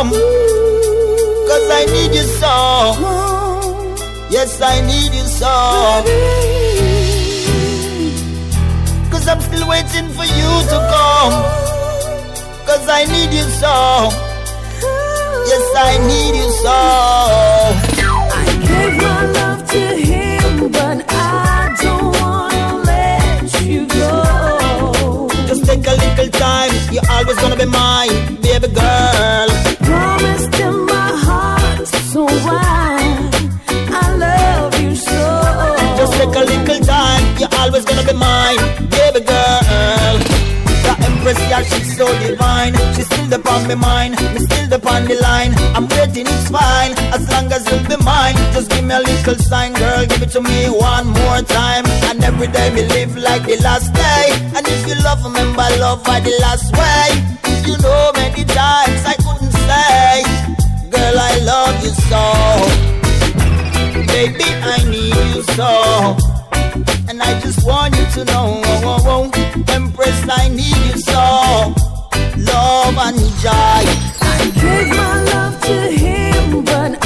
Cause I need you so. Yes, I need you so. Cause I'm still waiting for you to come. Cause I need you so. Yes, I need you so. I gave my love to him, but I don't wanna let you go. Just take a little time. You're always gonna be mine, baby girl. So why? I love you so. Just take a little time. You're always gonna be mine, baby girl. The Empress, yeah, she's so divine. She's still upon my mind, me still upon the line. I'm waiting, it's fine, as long as you'll be mine. Just give me a little sign, girl, give it to me one more time. And every day we live like the last day. And if you love, remember love by the last way. You know many times I couldn't say, girl, I love you so. Baby, I need you so. And I just want you to know, oh, oh, oh, Empress, I need you so. Love and joy. I gave my love to him, but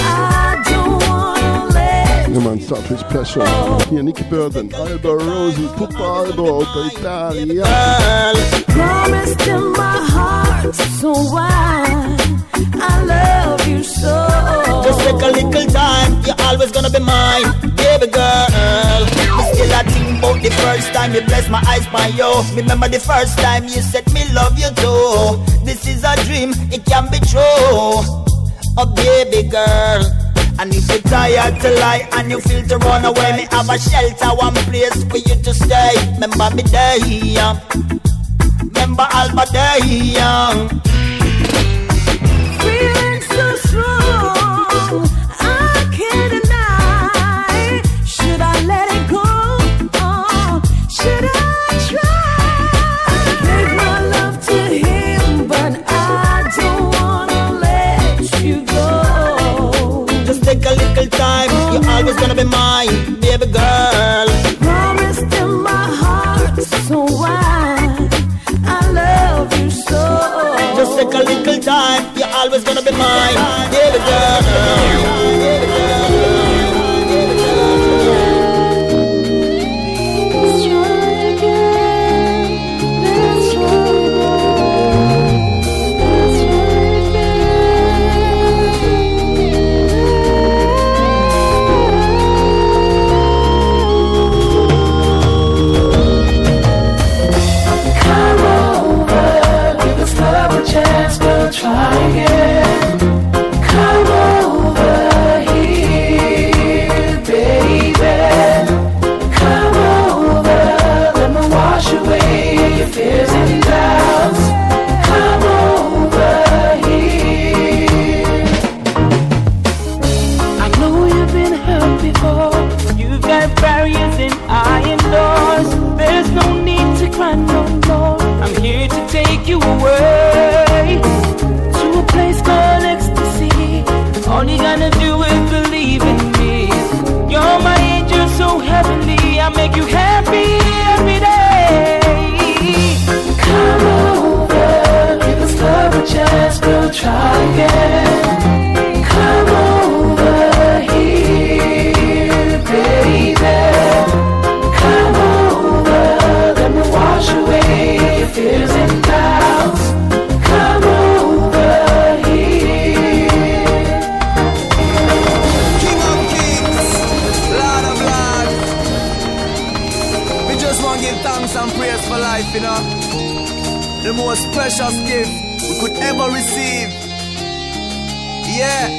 let Ja man, Starfish Pleasure. Hier Nicky Burden, Alborosie, Puppa Albo aus Italia. Promised in my heart, so why I love you so. Just take a little time, you're always gonna be mine, baby girl. Me still a think about the first time you blessed my eyes, my yo. Remember the first time you said me love you too. This is a dream, it can be true. Oh baby girl. And if you're tired to lie and you feel to run away, me have a shelter, one place for you to stay. Remember me day, yeah. Remember Alba day, yeah. Feeling so strong, always gonna be mine, baby girl. Promised in my heart, so why I love you so. Just take a little time, you're always gonna be mine, baby girl. Precious gift we could ever receive. Yeah.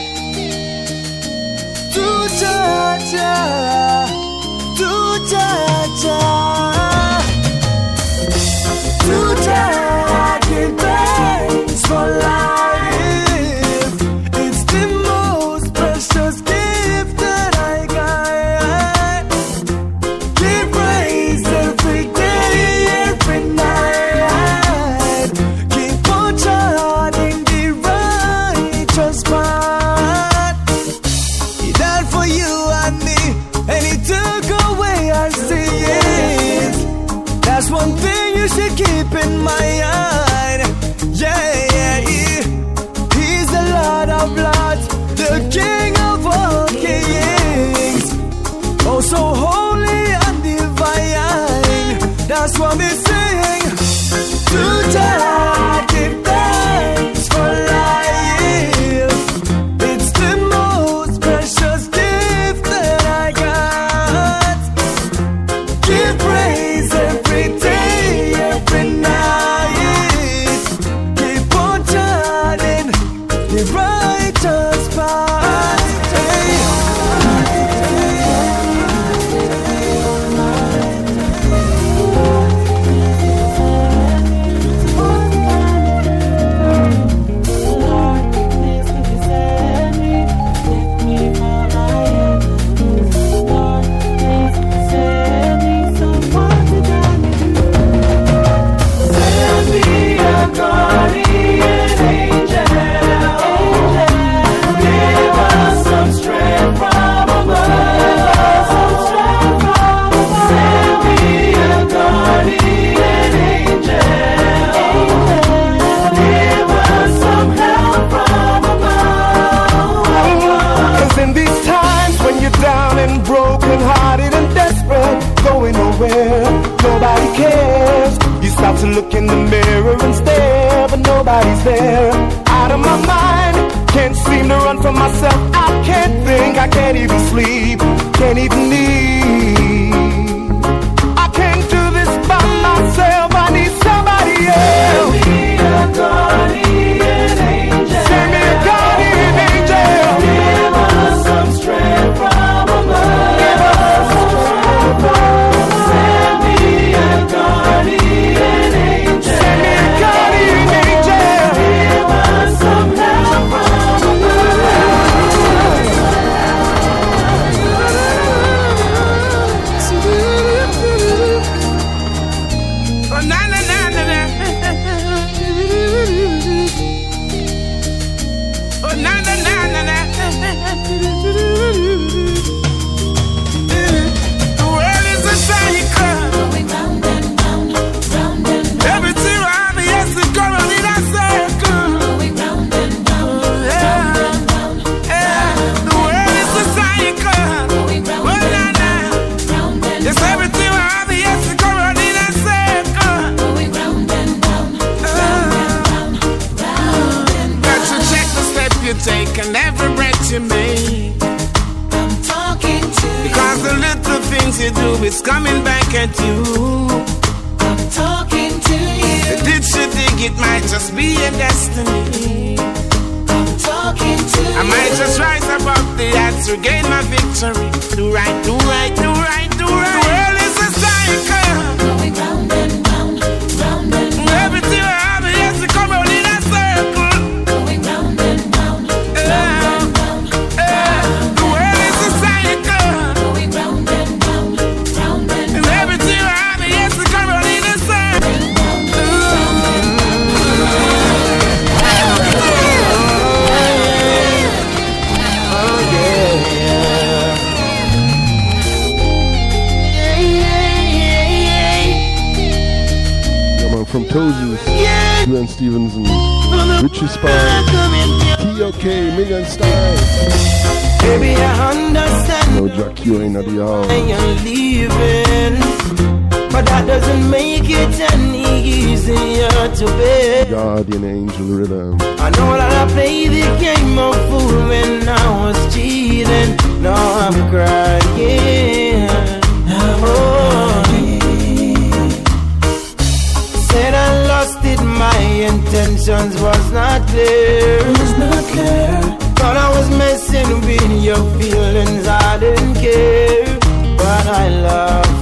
Ambrosius, yeah. Glenn Stevenson, Richie Spice, T.O.K., Megan Stein. Baby, I understand. No, Jack, you ain't the hall. And leaving. But that doesn't make it any easier to be. Guardian angel rhythm. I know that I played the game of fool when I was cheating. Now I'm crying. Oh. Said I lost it, my intentions was not clear. Was not clear. Thought I was messing with your feelings, I didn't care. But I love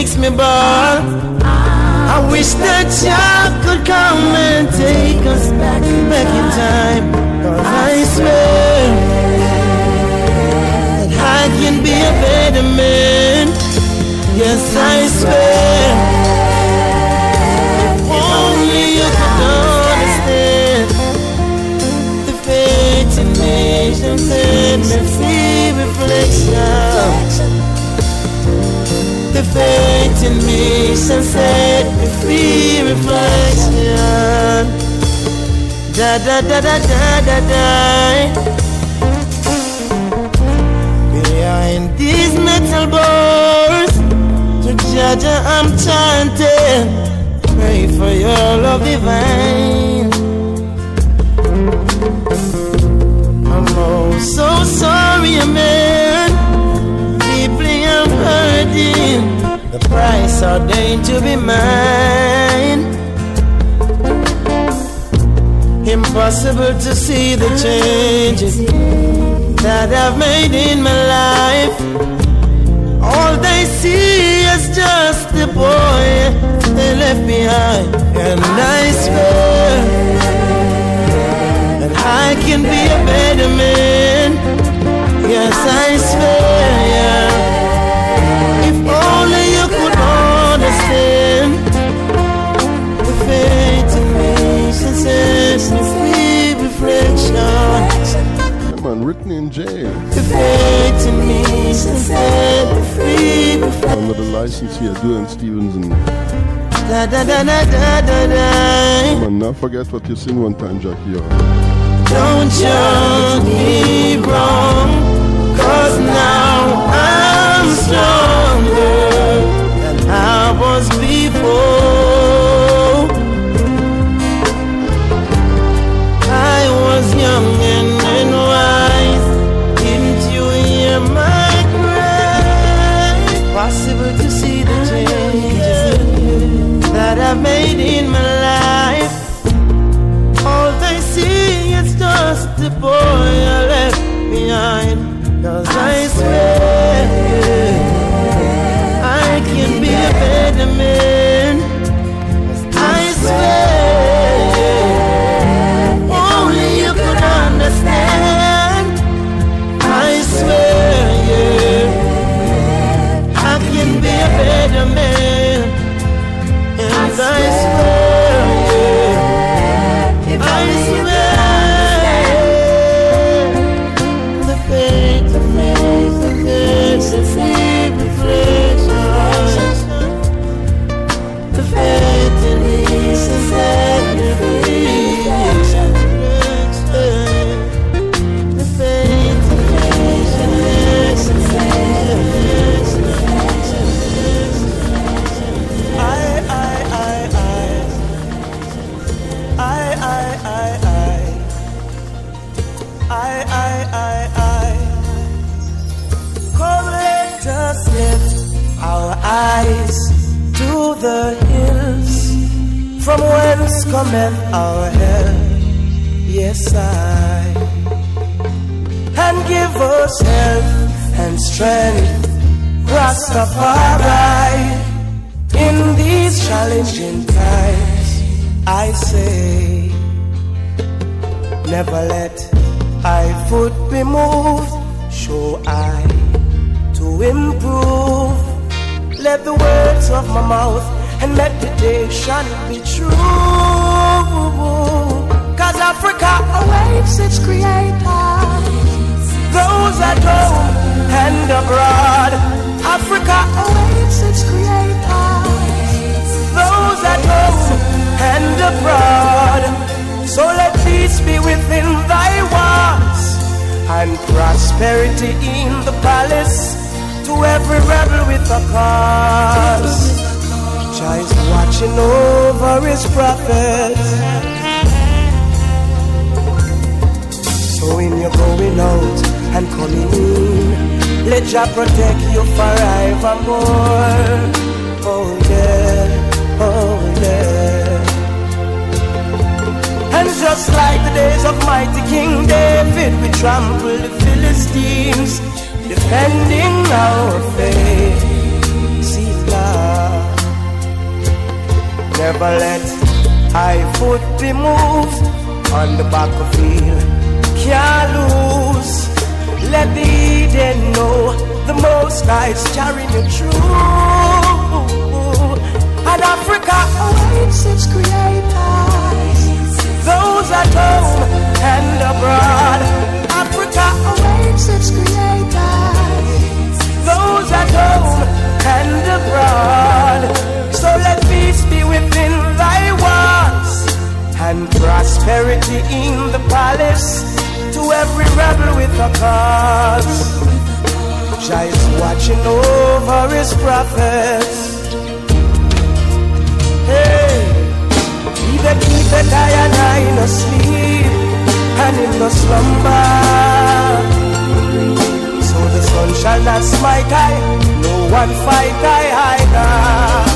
makes me ball. I wish that Jah could come and take us back, back in time. Cause I swear that I can be a better man. Yes, I swear. If only you could understand the fate in nations and the free reflection. Fate in me shall set me free reflection. Da da da da da da da. Behind these metal bars, to judge I'm chanting. Pray for your love divine. I'm oh so sorry, man. Deeply I'm hurting. The price ordained to be mine. Impossible to see the changes that I've made in my life. All they see is just the boy they left behind. And I swear that I can be a better man. Yes, I swear, yeah. Written in jail. The fate in me since me free reflection. Under the license here, doing Stevens and Da da da da da da da. man, not forget what you sing one time, Jackie. Don't judge me wrong, cause now I'm stronger than I was before. I was young I've made in my life. Our help. Yes, I, and give us health and strength, Rastafari. In these challenging times, I say, never let I foot be moved. Show I to improve. Let the words of my mouth and meditation be true. Cause Africa awaits its creator. Those at home and abroad, Africa awaits its creator. Those at home and abroad, so let peace be within thy walls and prosperity in the palace to every rebel with a cause. Jah is watching over his prophets. So when you're going out and coming in, let Jah protect you forevermore. Oh yeah, oh yeah. And just like the days of mighty King David, we trample the Philistines, defending our faith. Never let high foot be moved on the battlefield. Can't lose. Let the Eden know the Most High carrying you through. And Africa awaits its creators. Those at home and abroad. Africa awaits its creators. Those at home and abroad. So let be within thy walls and prosperity in the palace to every rebel with a cause. Jah is watching over his prophets. Hey, he that keepeth I and I in a sleep and in no slumber. So the sun shall not smite I, no one fight I either.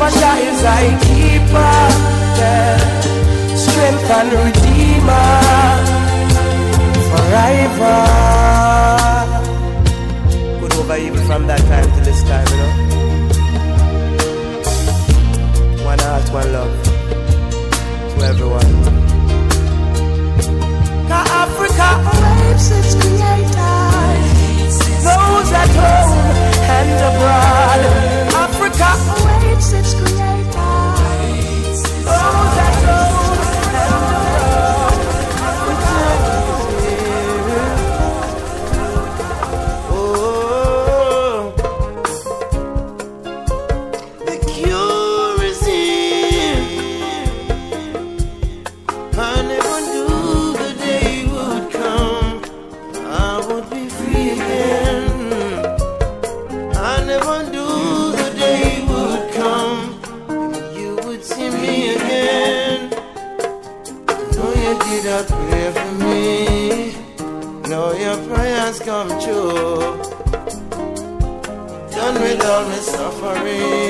For Jah is thy keeper, yeah, strength and redeemer forever. Good over even from that time to this time, you know. One heart, one love to everyone. Africa awaits its creator. Those at home and abroad. Africa suffering.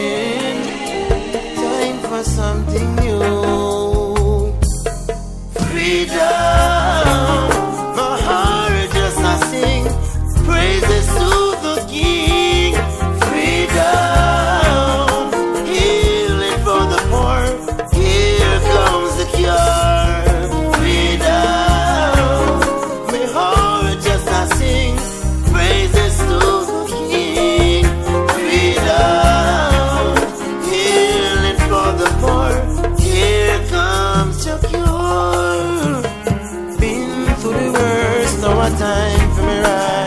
Time for me rise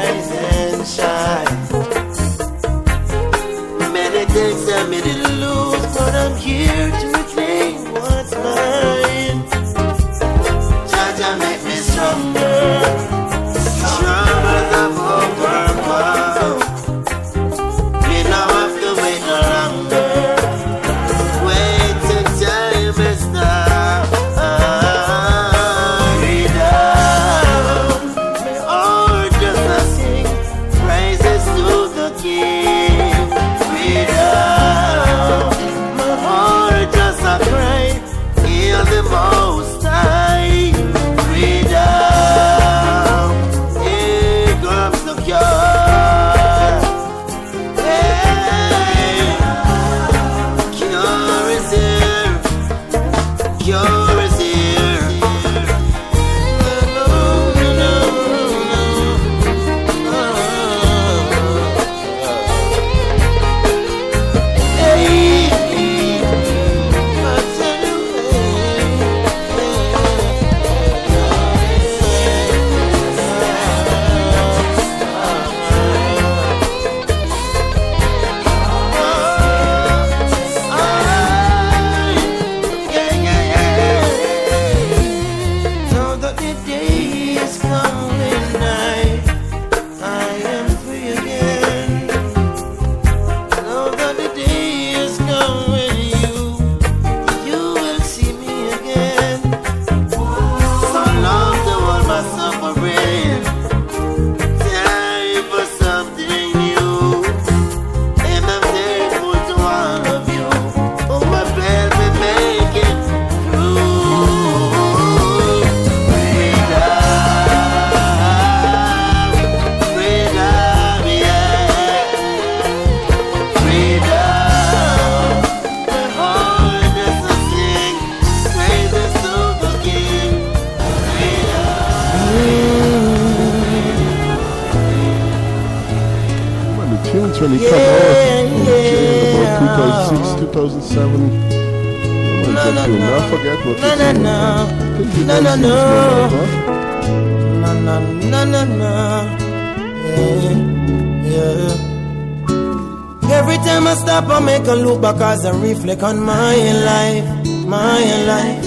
reflect on my life, my life.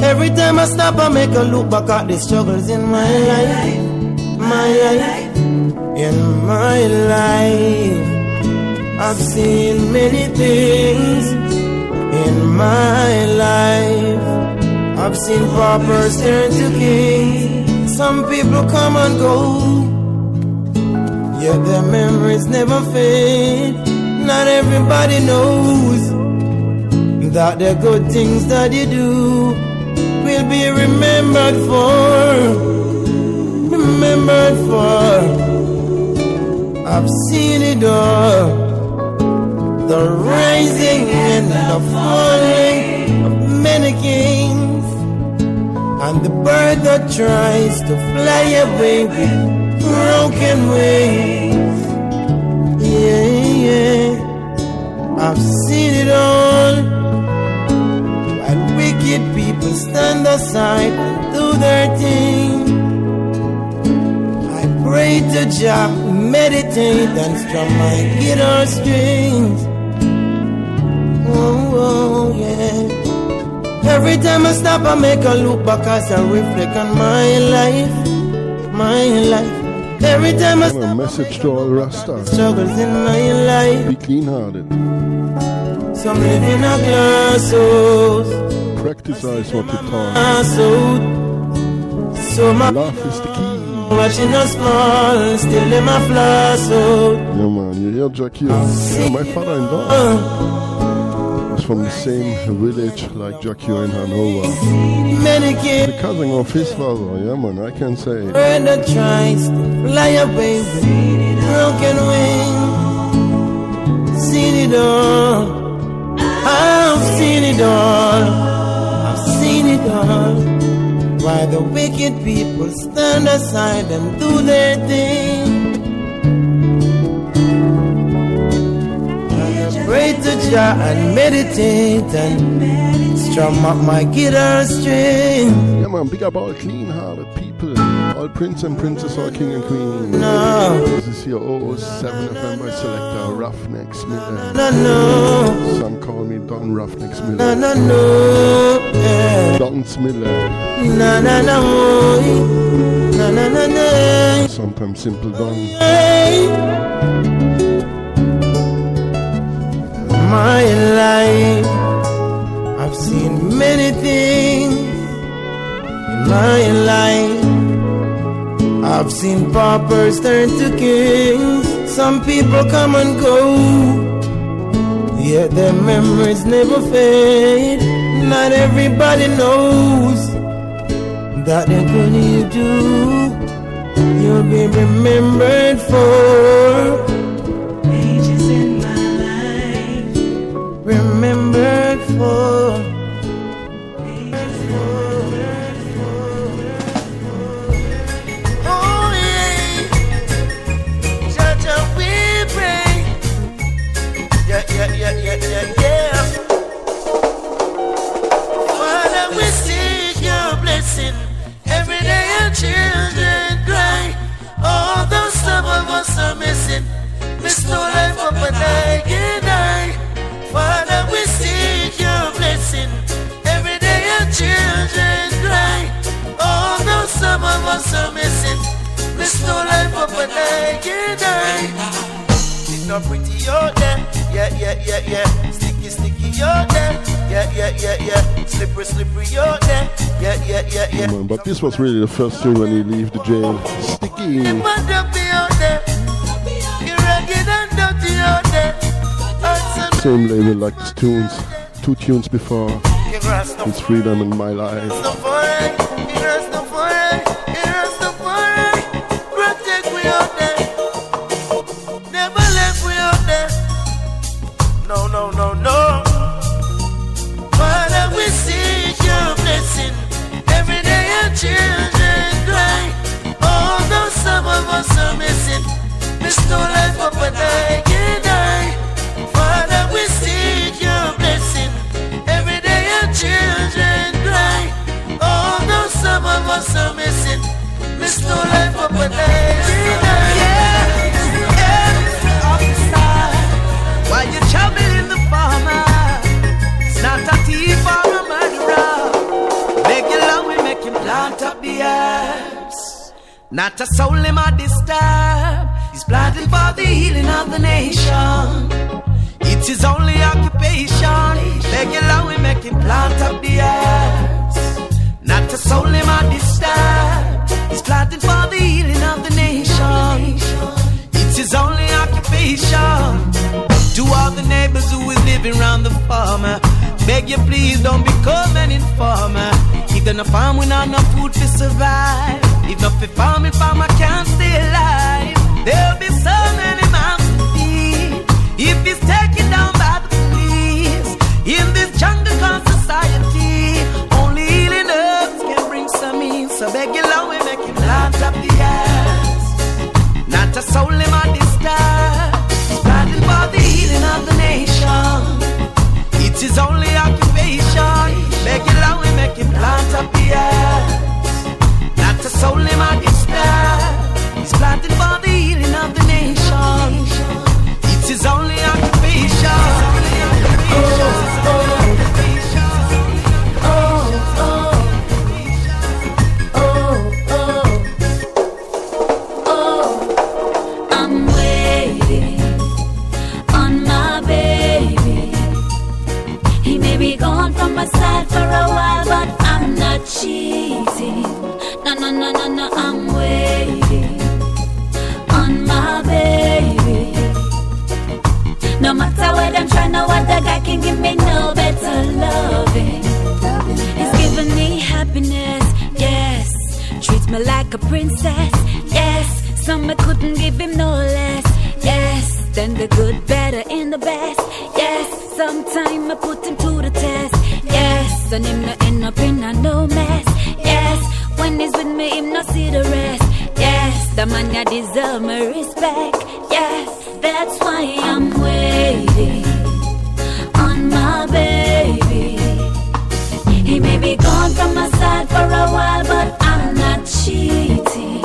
Every time I stop, I make a look back at the struggles in my life, my life, in my life. I've seen many things in my life. I've seen paupers turn to kings. Some people come and go, yet their memories never fade. Not everybody knows that the good things that you do will be remembered for. Remembered for. I've seen it all. The rising and the falling of many kings. And the bird that tries to fly away with broken wings. Yeah, yeah. I've seen it all. Stand aside do their thing. I pray to Jah, meditate and strum my guitar strings. Oh, oh, yeah. Every time I stop, I make a look back as I reflect on my life, my life. Every time I And a message to all Rasta. struggles in my life, Be clean hearted. some live in a glass house, Practice what you taught. Ah, so my Laugh is the key. watching us small, still in my out. Yeah, man, you hear Jackie? Yeah, my father in law uh. is from the same village like Jack here in Hanover. The cousin of his father, yeah, man, I can say. bird that tries to fly away with broken wings. Seen it all. I've seen it all. Seen it all. Why the wicked people stand aside and do their thing. I pray to Jah and meditate and strum up my guitar string. Yeah, man, big up all clean hearted. All prince and princess, all king and queen. No. This is your 007 FM by selector Ruffneck Smille. No, no. Some call me Don Ruffneck No, Miller. no, no. Yeah. Don Miller. Na na na boy. Na na na na. Sometimes simple Don. My life, I've seen many things in my life. I've seen paupers turn to kings. Some people come and go, yet their memories never fade. Not everybody knows that good you do, you'll be remembered for. ages in my life, remembered for. Children cry. Although some of us are missing, miss no life up and I can die. Father, we seek your blessing. Every day our children cry. Although some of us are missing, miss no life up and I can die. It's not pretty out there. Yeah, yeah, yeah, yeah. Sticky, sticky there. Yeah, yeah, yeah, yeah. Slippery, slippery there. Yeah, yeah, yeah, yeah. Man, but this was really the first tune when he leave the jail. Sticky. But don't be out there. You're ragged and dirty out there. Hudson, Same label like the tunes. Two tunes before. you grass no It's freedom in my life. children cry. Although some of us are missing, there's no life up and I can die. Father, we seek your blessing. Every day our children cry. Although some of us are missing, there's no life up and I can die. Yeah, yeah, officer, why you tell me? Not a soul him a disturb. He's planting for the healing of the nation. It's his only occupation. Allow him make him plant up the earth. Not a soul him a disturb. He's planting for the healing of the nation. It's his only occupation. To all the neighbors who is living round the farmer, beg you please don't become an informer. If they're not farm, we not enough food to survive. If not for farming, farmer can't stay alive. There'll be so many mouths to feed if he's taken down by the police. In this jungle called society, only healing herbs can bring some ease. So beg you, Lord, we make him plant up the earth. Not a soul in my disturb. Standing for the healing of the nation. It's only occupation. Him plant up the earth. Not a soul in my disturb. He's planting for the healing of the nation. It's his only cheating. No, no, no, no, no, I'm waiting on my baby. No matter what I'm trying, no other guy can give me no better loving. He's giving me happiness, yes. Treats me like a princess, yes. Some I couldn't give him no less, yes. Then the good, better, ya deserve my respect, yes. That's why I'm waiting on my baby. He may be gone from my side for a while, but I'm not cheating.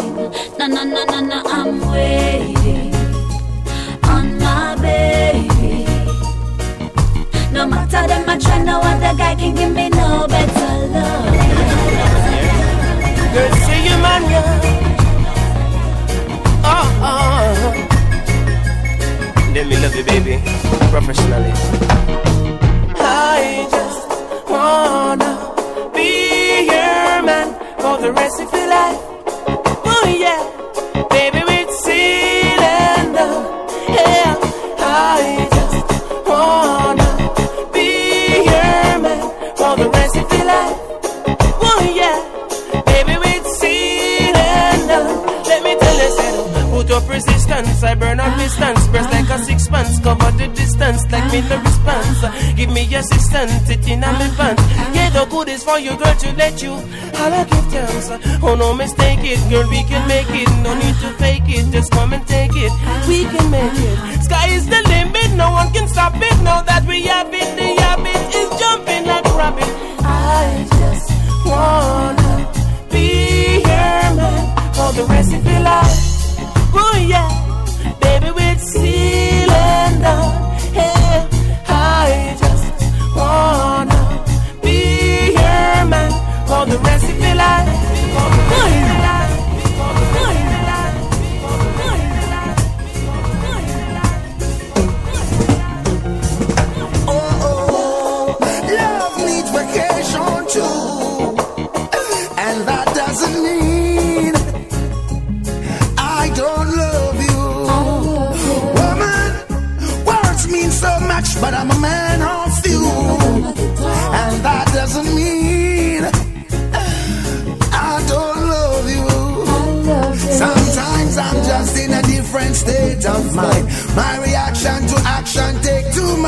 No, no, no, no, no, I'm waiting on my baby. No matter them, I try, no other guy can give me no Let me love you, baby, professionally. I just wanna be your man for the rest of your life. Distance, press like a six pants, cover the distance like me no response. Give me assistance, it in my pants. Yeah, the good is for you, girl, to let you. All I give thanks. Oh no, mistake it, girl, we can make it. No need to fake it, just come and take it. We can make it. Sky is the limit, no one can stop it. Now that we have it, the habit is jumping like a rabbit. I just wanna be your man for the rest of your life.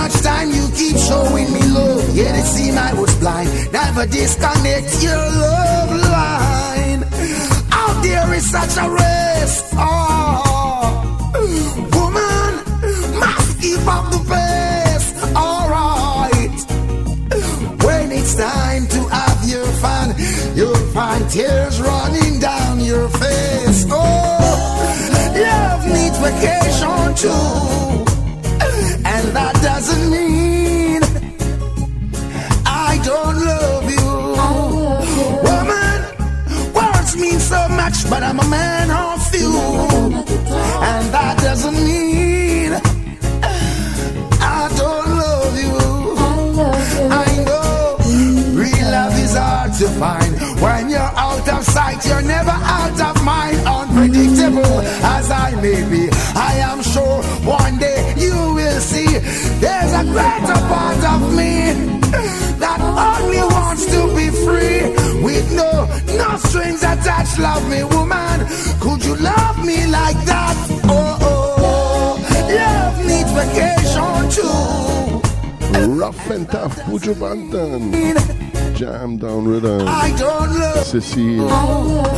Much time. You keep showing me love, yet it seemed I was blind. Never disconnect your love line. Out there is such a race. Oh, woman, must keep up the pace. Alright. When it's time to have your fun, you'll find tears running down your face. Oh, love needs vacation too. Nazanin. I don't. Love you. Woman, words mean so much, but I'm a man of few. And that doesn't mean I don't love you. I know real love is hard to find when you're out of sight. There's a greater part of me that only wants to be free with no no strings attached. Love me, woman. Could you love me like that? Oh oh, love needs vacation too. Rough and tough, Buju Banton. Jam down rhythm. Um, I don't love Cecile.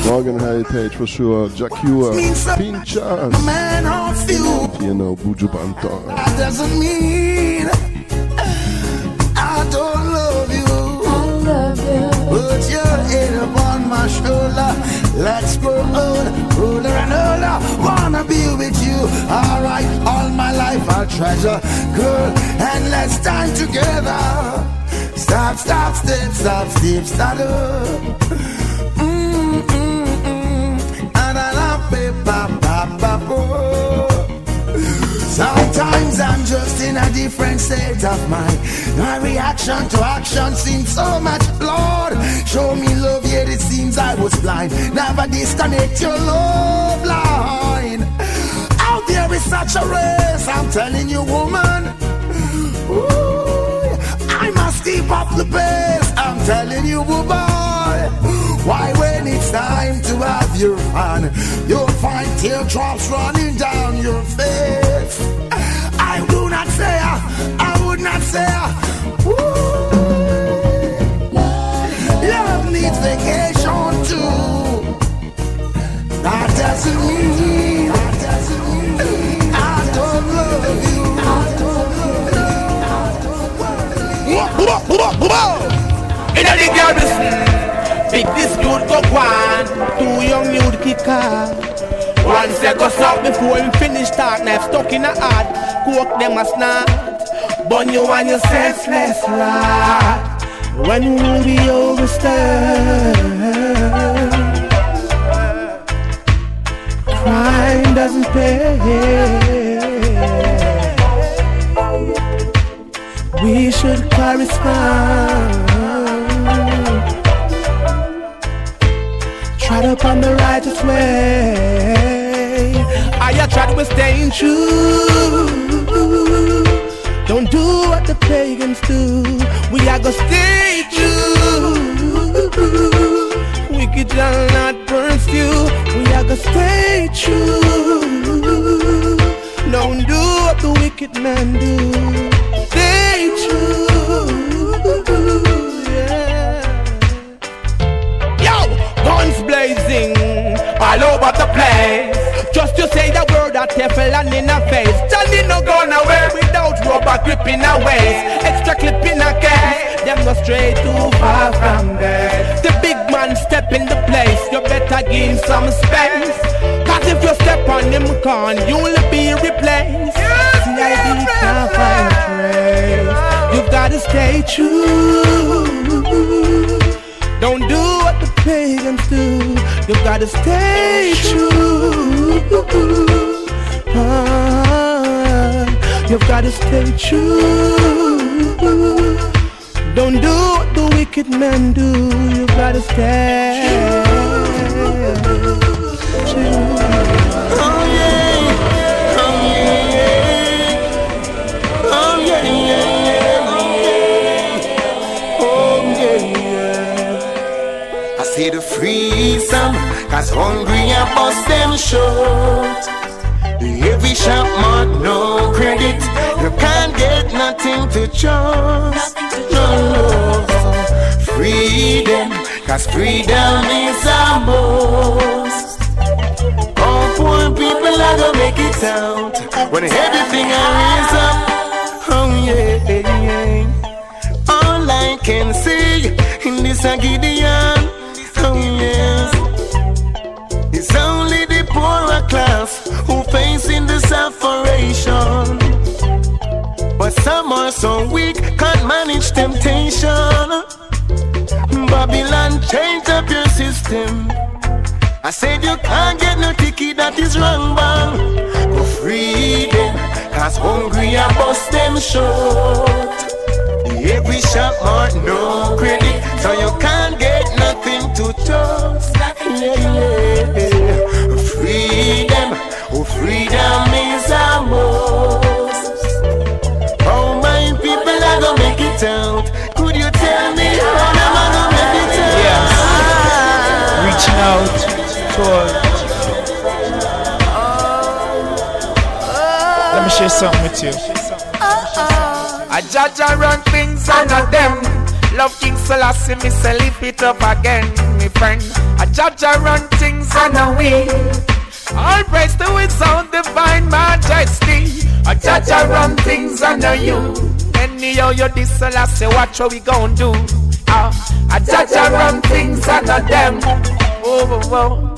Morgan Heritage for sure. Jah Cure. Uh, Pinchers. man you. You know, Buju Banton. That doesn't mean uh, I don't love you. I love you. Put your head upon my shoulder. Let's go on, ruler and older. Wanna be with you. Alright, all my life I'll treasure. Girl, and let's time together. Stop, stop, step, stop, step. Mm, mm, mm. Ah-da-da-ba-ba-ba-ba. Sometimes I'm just in a different state of mind. My reaction to action seems so much, Lord. Show me love, yet it seems I was blind. Never disconnect your love line. Out there is such a race, I'm telling you, woman. Ooh, Keep up the pace, I'm telling you, boy. Why, when it's time to have your fun, you'll find teardrops running down your face. I do not say, I would not say, Ooh, love needs vacation too. That doesn't mean, that doesn't mean In the garrison, big this youth go one, two young youth kick off. One say go stop before him finish talk, knife stuck in a heart, cook them a snap. Burn you and your senseless right. When will be overstayed? Crime doesn't pay. We should correspond. Tread upon the righteous way. I tried to staying true. Don't do what the pagans do. We are gonna stay true. Wicked shall not burn you. We are gonna stay true. Don't do what the wicked man do. True. Don't do what the pagans do. You gotta stay true. Ah, you gotta stay true. Don't do what the wicked men do. You gotta stay true. The freedom, cause hungry and bust them short. Every shop mark no credit, you can't get nothing to trust. No, no. Freedom, cause freedom is our most. All poor people are gonna make it out when everything I raise up. Oh yeah, all I can see in this Gideon. The separation. But some are so weak, can't manage temptation. Babylon, change up your system. I said you can't get no ticket that is wrong, bang. Go freedom, cause hungry I bust them short. Every shop mark no credit, so you can't get nothing to toast. Yeah, yeah. out? Could you tell me how am I gonna make it out? Yeah. Reaching out toward. Let me share something with you. I judge and run things and not them. Love King Selassie, me say lift it up again, me friend. I judge and run things and a way. All praise to his own divine majesty. I judge and run things and know you. Anyhow you this Selassie, watch what we gon' do. Uh, I judge and run things a them. Oh, oh, oh.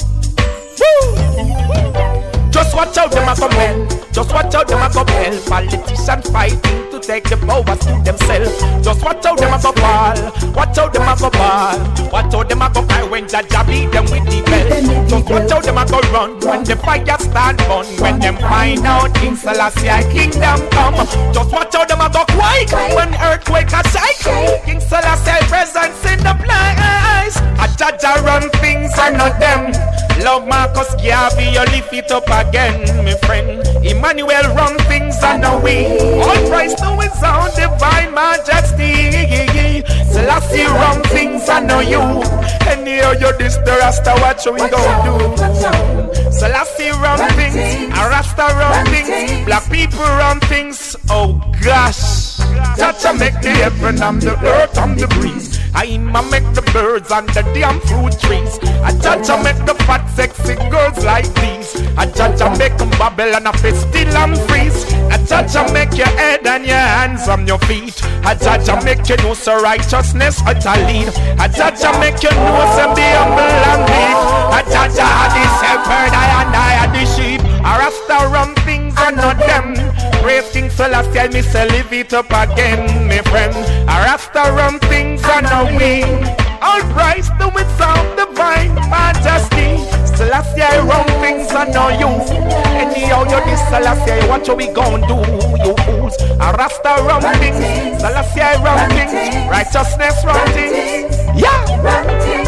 Woo! Just watch out, them a come hell. Just watch out, them a come hell. Politicians fighting take the powers to themselves. Just watch out, them a go ball. Watch out, them a go ball. Watch out, them a go cry when Jah Jah beat them with the bell. Just watch out, them a go run when the fire start burn. When them find out King Selassie kingdom come. Just watch out, them a go quiet when earthquake a shake. King Selassie presence in the place. A Jah Jah run things and not them. Love Marcus Garvey, you lift it up again, my friend. Emmanuel run things and away. All praise to his own divine majesty. Selassie run things know you. Anyhow you this the Rasta, watch what we gon' do. Selassie run things, a Rasta run things, black people run things. Oh gosh. Jah Jah make the heaven and the earth and the breeze. I'ma make the birds and the damn fruit trees. I Jah Jah make the fat sexy girls like these. I Jah Jah make them babble and a fit still and freeze. I Jah Jah make your head and your hands on your feet. I Jah Jah make you know so righteousness at a lead. I Jah Jah make you know so be humble and meek. I Jah Jah had the shepherd, I and I the sheep. I rasta run things and not them. Brave King Celestial, me say live it up again, my friend. I rasta run things on a wing. All praise to its own divine majesty. Celestial run things and know you. Anyhow you this Celestial, watch what we gon' do, you fools. I rasta run things, Celestial run things, righteousness run things. Yeah,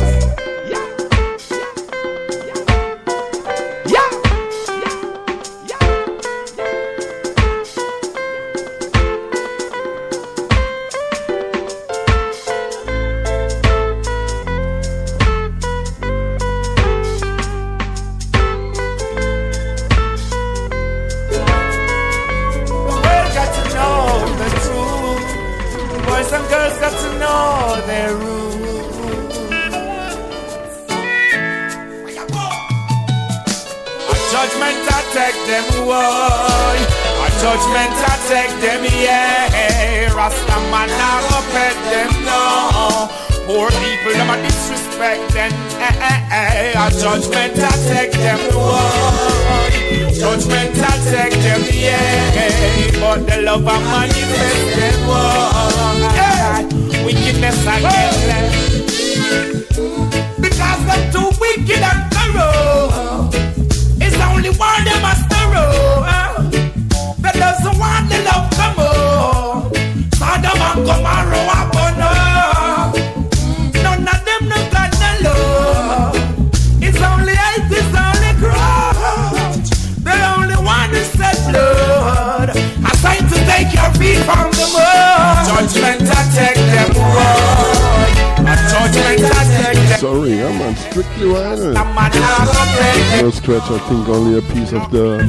I think only a piece of the.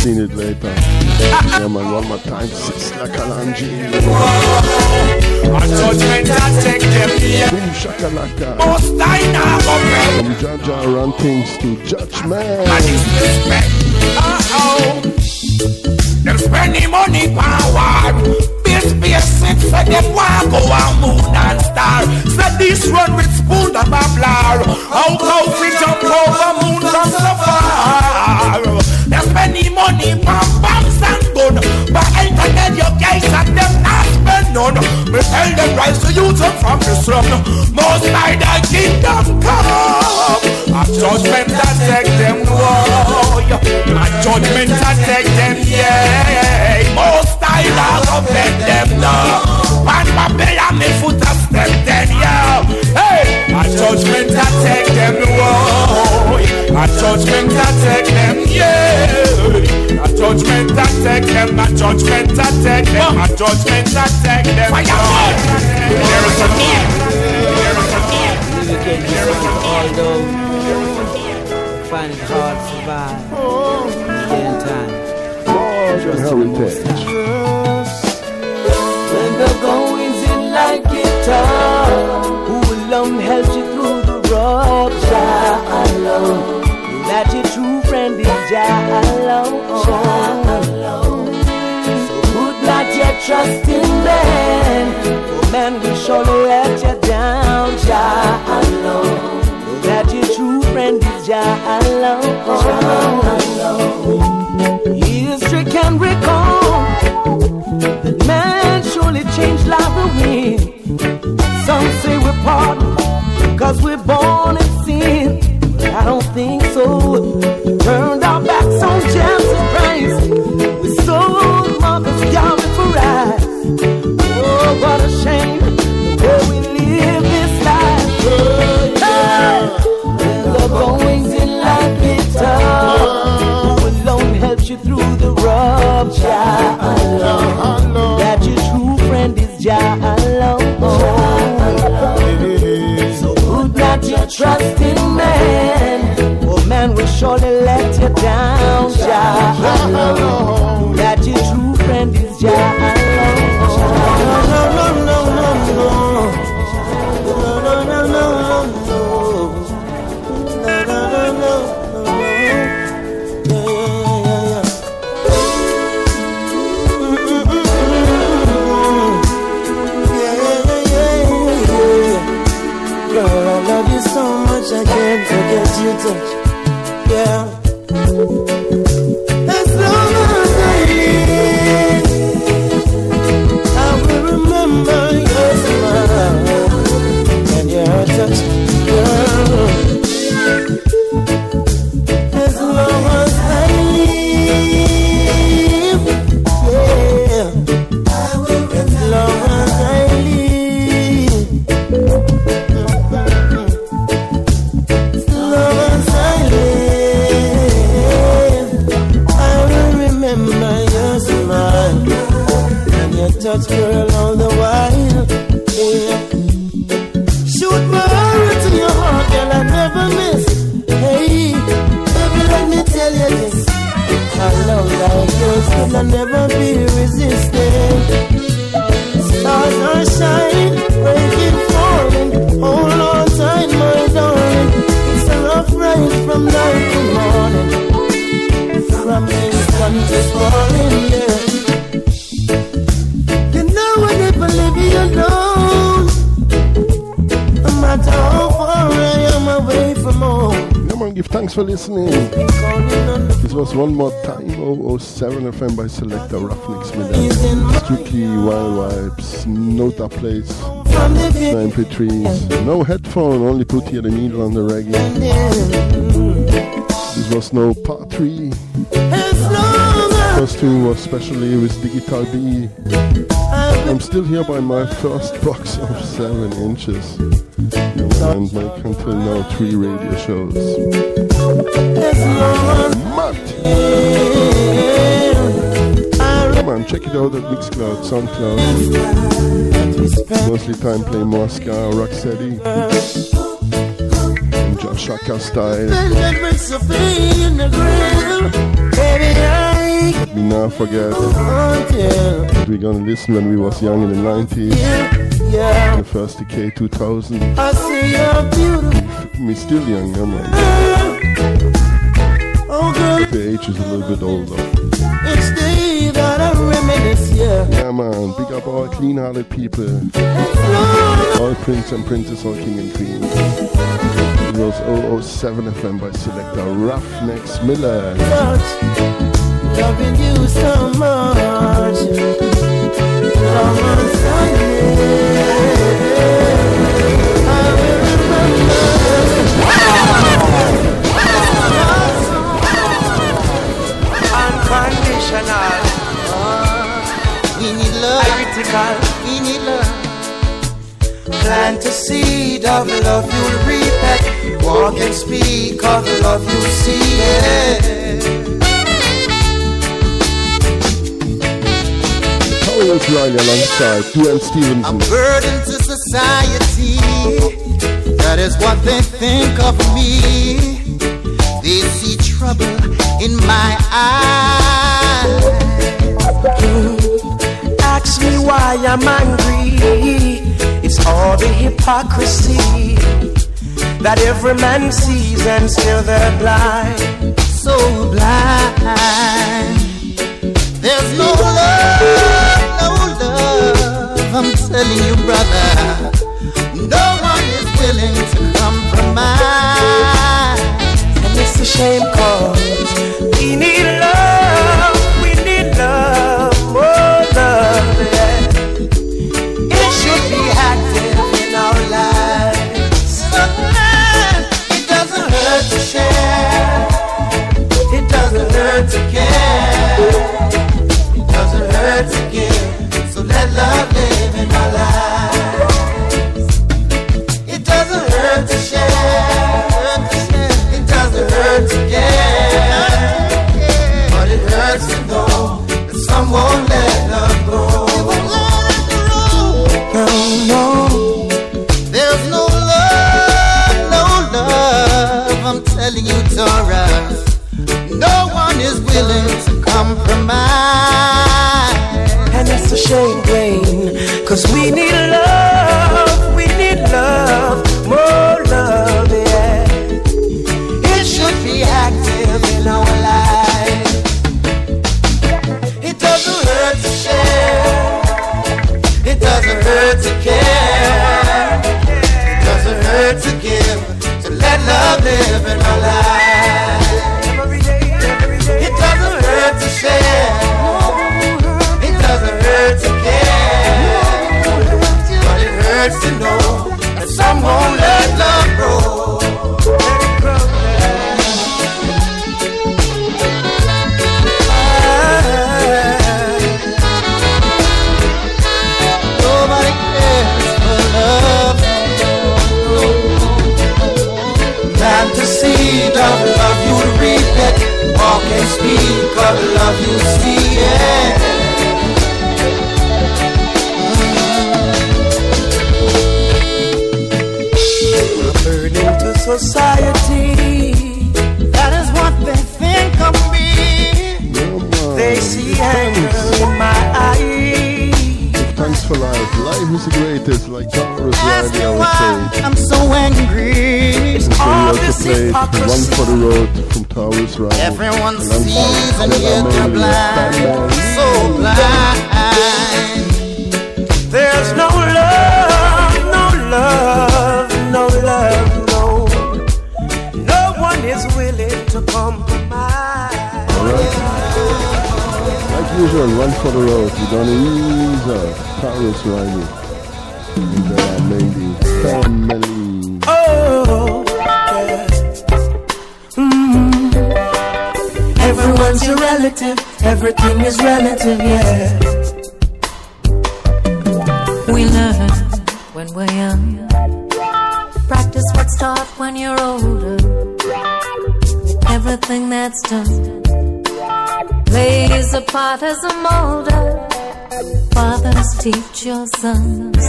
Seen it later. Yeah, man, one more time. Sister Kalanji. A judgment I take them here. Boom shakalaka. Most I now From Jah Jah run things to judgment. Judgment that take them, a judgment that take them. Fire on! There is a need. There is a need. Although find it hard to survive in time. Heritage. When the going's in like it tough, who alone helps you through the rough? Jah alone. That your true friend is Jah alone. Trust in man, for man will surely let you down. Jah alone. know That your true friend is Jah alone. History can recall that man surely changed the wind. Some say we're pardoned because we're surely let you down. Jah listening. This was one more time 007 FM by Selector Ruffneck Smille. Strictly wild vibes, no dub plates, no MP3s, no headphone, only put here the needle on the reggae. This was no part 3. First two was specially with Digital B. I'm still here by my first box of 7 inches. And make until now three radio shows. Come on, check it out at Mixcloud, SoundCloud. Mostly time play Moscow, Rocksteady, and Jah Shaka style. Let me not forget we're gonna listen when we was young in the 90s. The first decade 2000. I see you're beautiful. Me still young, yeah, man. Oh, girl, the age is a little bit older. each day that I reminisce, yeah. Yeah, man. Big up all clean-hearted people. All prince and princess, all king and queen. It was 007 FM by selector Ruffneck Smille. Loving you so much. Plant a seed of love you'll reap it. Walk and speak of the love you see it. Owens Riley alongside Duane Stephenson. A burden to society, that is what they think of me. They see trouble in my eyes. Ask me why I'm angry. It's all the hypocrisy that every man sees and still they're blind. So blind. There's no love. I'm telling you, brother. No one is willing to compromise. And it's a shame cause we need love, we need love, more love, yeah. It should be active in our lives. It doesn't hurt to share. It doesn't hurt to care. It doesn't hurt to give. Shame, Duane, cause we need love, we need love, more love, yeah. It should be active in our lives. It doesn't hurt to share. It doesn't hurt to care. It doesn't hurt to give. To let love live in our lives. Of love you see. To society, that is what they think of me. They see for life. Life is the greatest, like Tarrus Ask Riley me always why say. I'm so angry. And so we also played One for the Road from Tarrus Riley. Everyone alongside sees and yet they're blind. So blind. There's no love, no love, no love, no. No one is willing to compromise. Alright. Like usual, One for the Road. We're gonna ease up Tarrus Riley. And Bella Mailey. Family. Oh, yeah. Mm. Everyone's your relative, everything is relative, yeah. We learn when we're young. Practice what's taught when you're older. Everything that's done plays a part as a molder. Fathers teach your sons,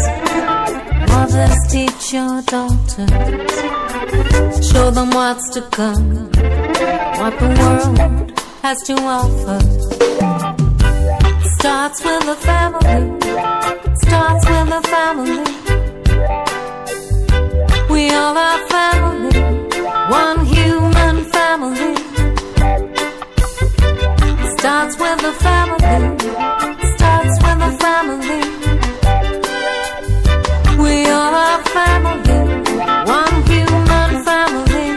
mothers teach your daughters. Show them what's to come, what the world has to offer. Starts with the family starts with the family. We all are family, one human Starts with the family, starts with the family. We all are family, one human family.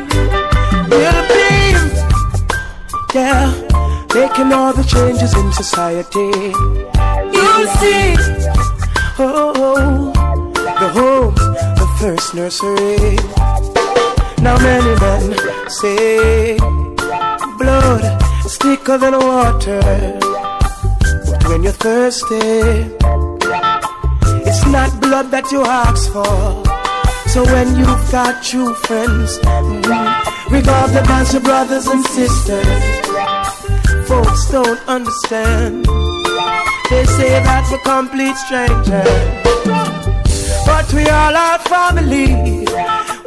We'll be, yeah, making all the changes in society. You'll see, oh, the home, the first nursery. Now many men say blood thicker than water, but when you're thirsty, it's not blood that you ask for. So when you've got true friends, regard them as your brothers and sisters. Folks don't understand. They say that we're complete strangers. But we all are family.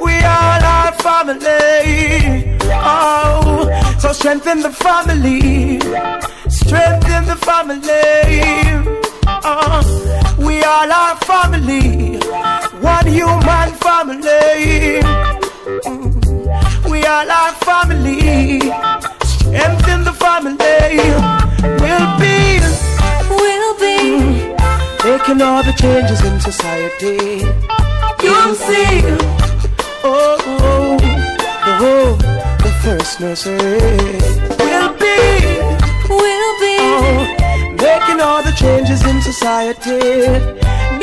We all are family. Oh, so strengthen the family. Strengthen the family. Oh, we all are family, one human family. Mm. We all are family, strength in the family. We'll be, we'll be making all the changes in society. You'll see. Oh, oh, oh, oh, first nursery. We'll be, we'll be oh, making all the changes in society.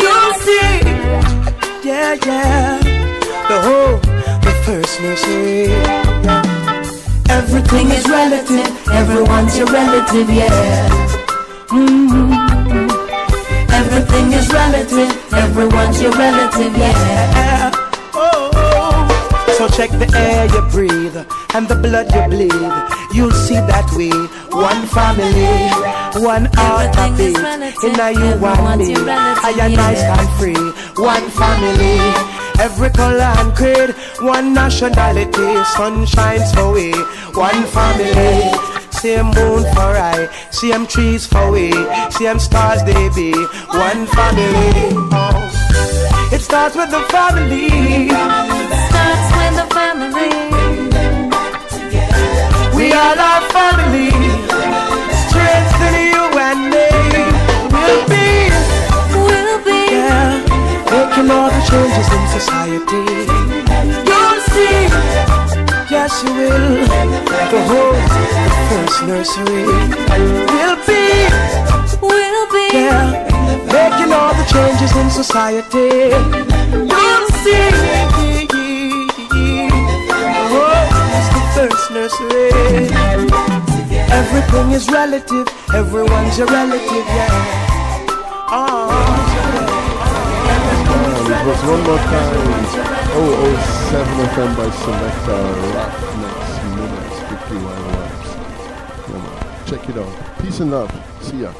You'll see, yeah, yeah, the whole, the first nursery. Everything is relative, everyone's your relative, yeah. Mm-hmm. Everything is relative, everyone's your relative, yeah. Oh, so check the air you breathe and the blood you bleed. You'll see that we one family, one heartbeat. In a you one me, I and I stand free. One family, every color and creed, one nationality. Sun shines for we, one family. Same moon for I, same trees for we, same stars they be. One family. Oh. It starts with the family. It Starts with the family. We are family. Strength in you and me. We'll be, we'll be, yeah, making all the changes in society. You'll see, yes you will. The whole, the first nursery. We'll be, we'll be, yeah, making all the changes in society. You'll see. Nursery. Everything is relative, everyone's your relative, yeah. Oh, And it was one more time. 007 FM by Selector Rock next 51 watts. Come on, check it out. Peace and love. See ya.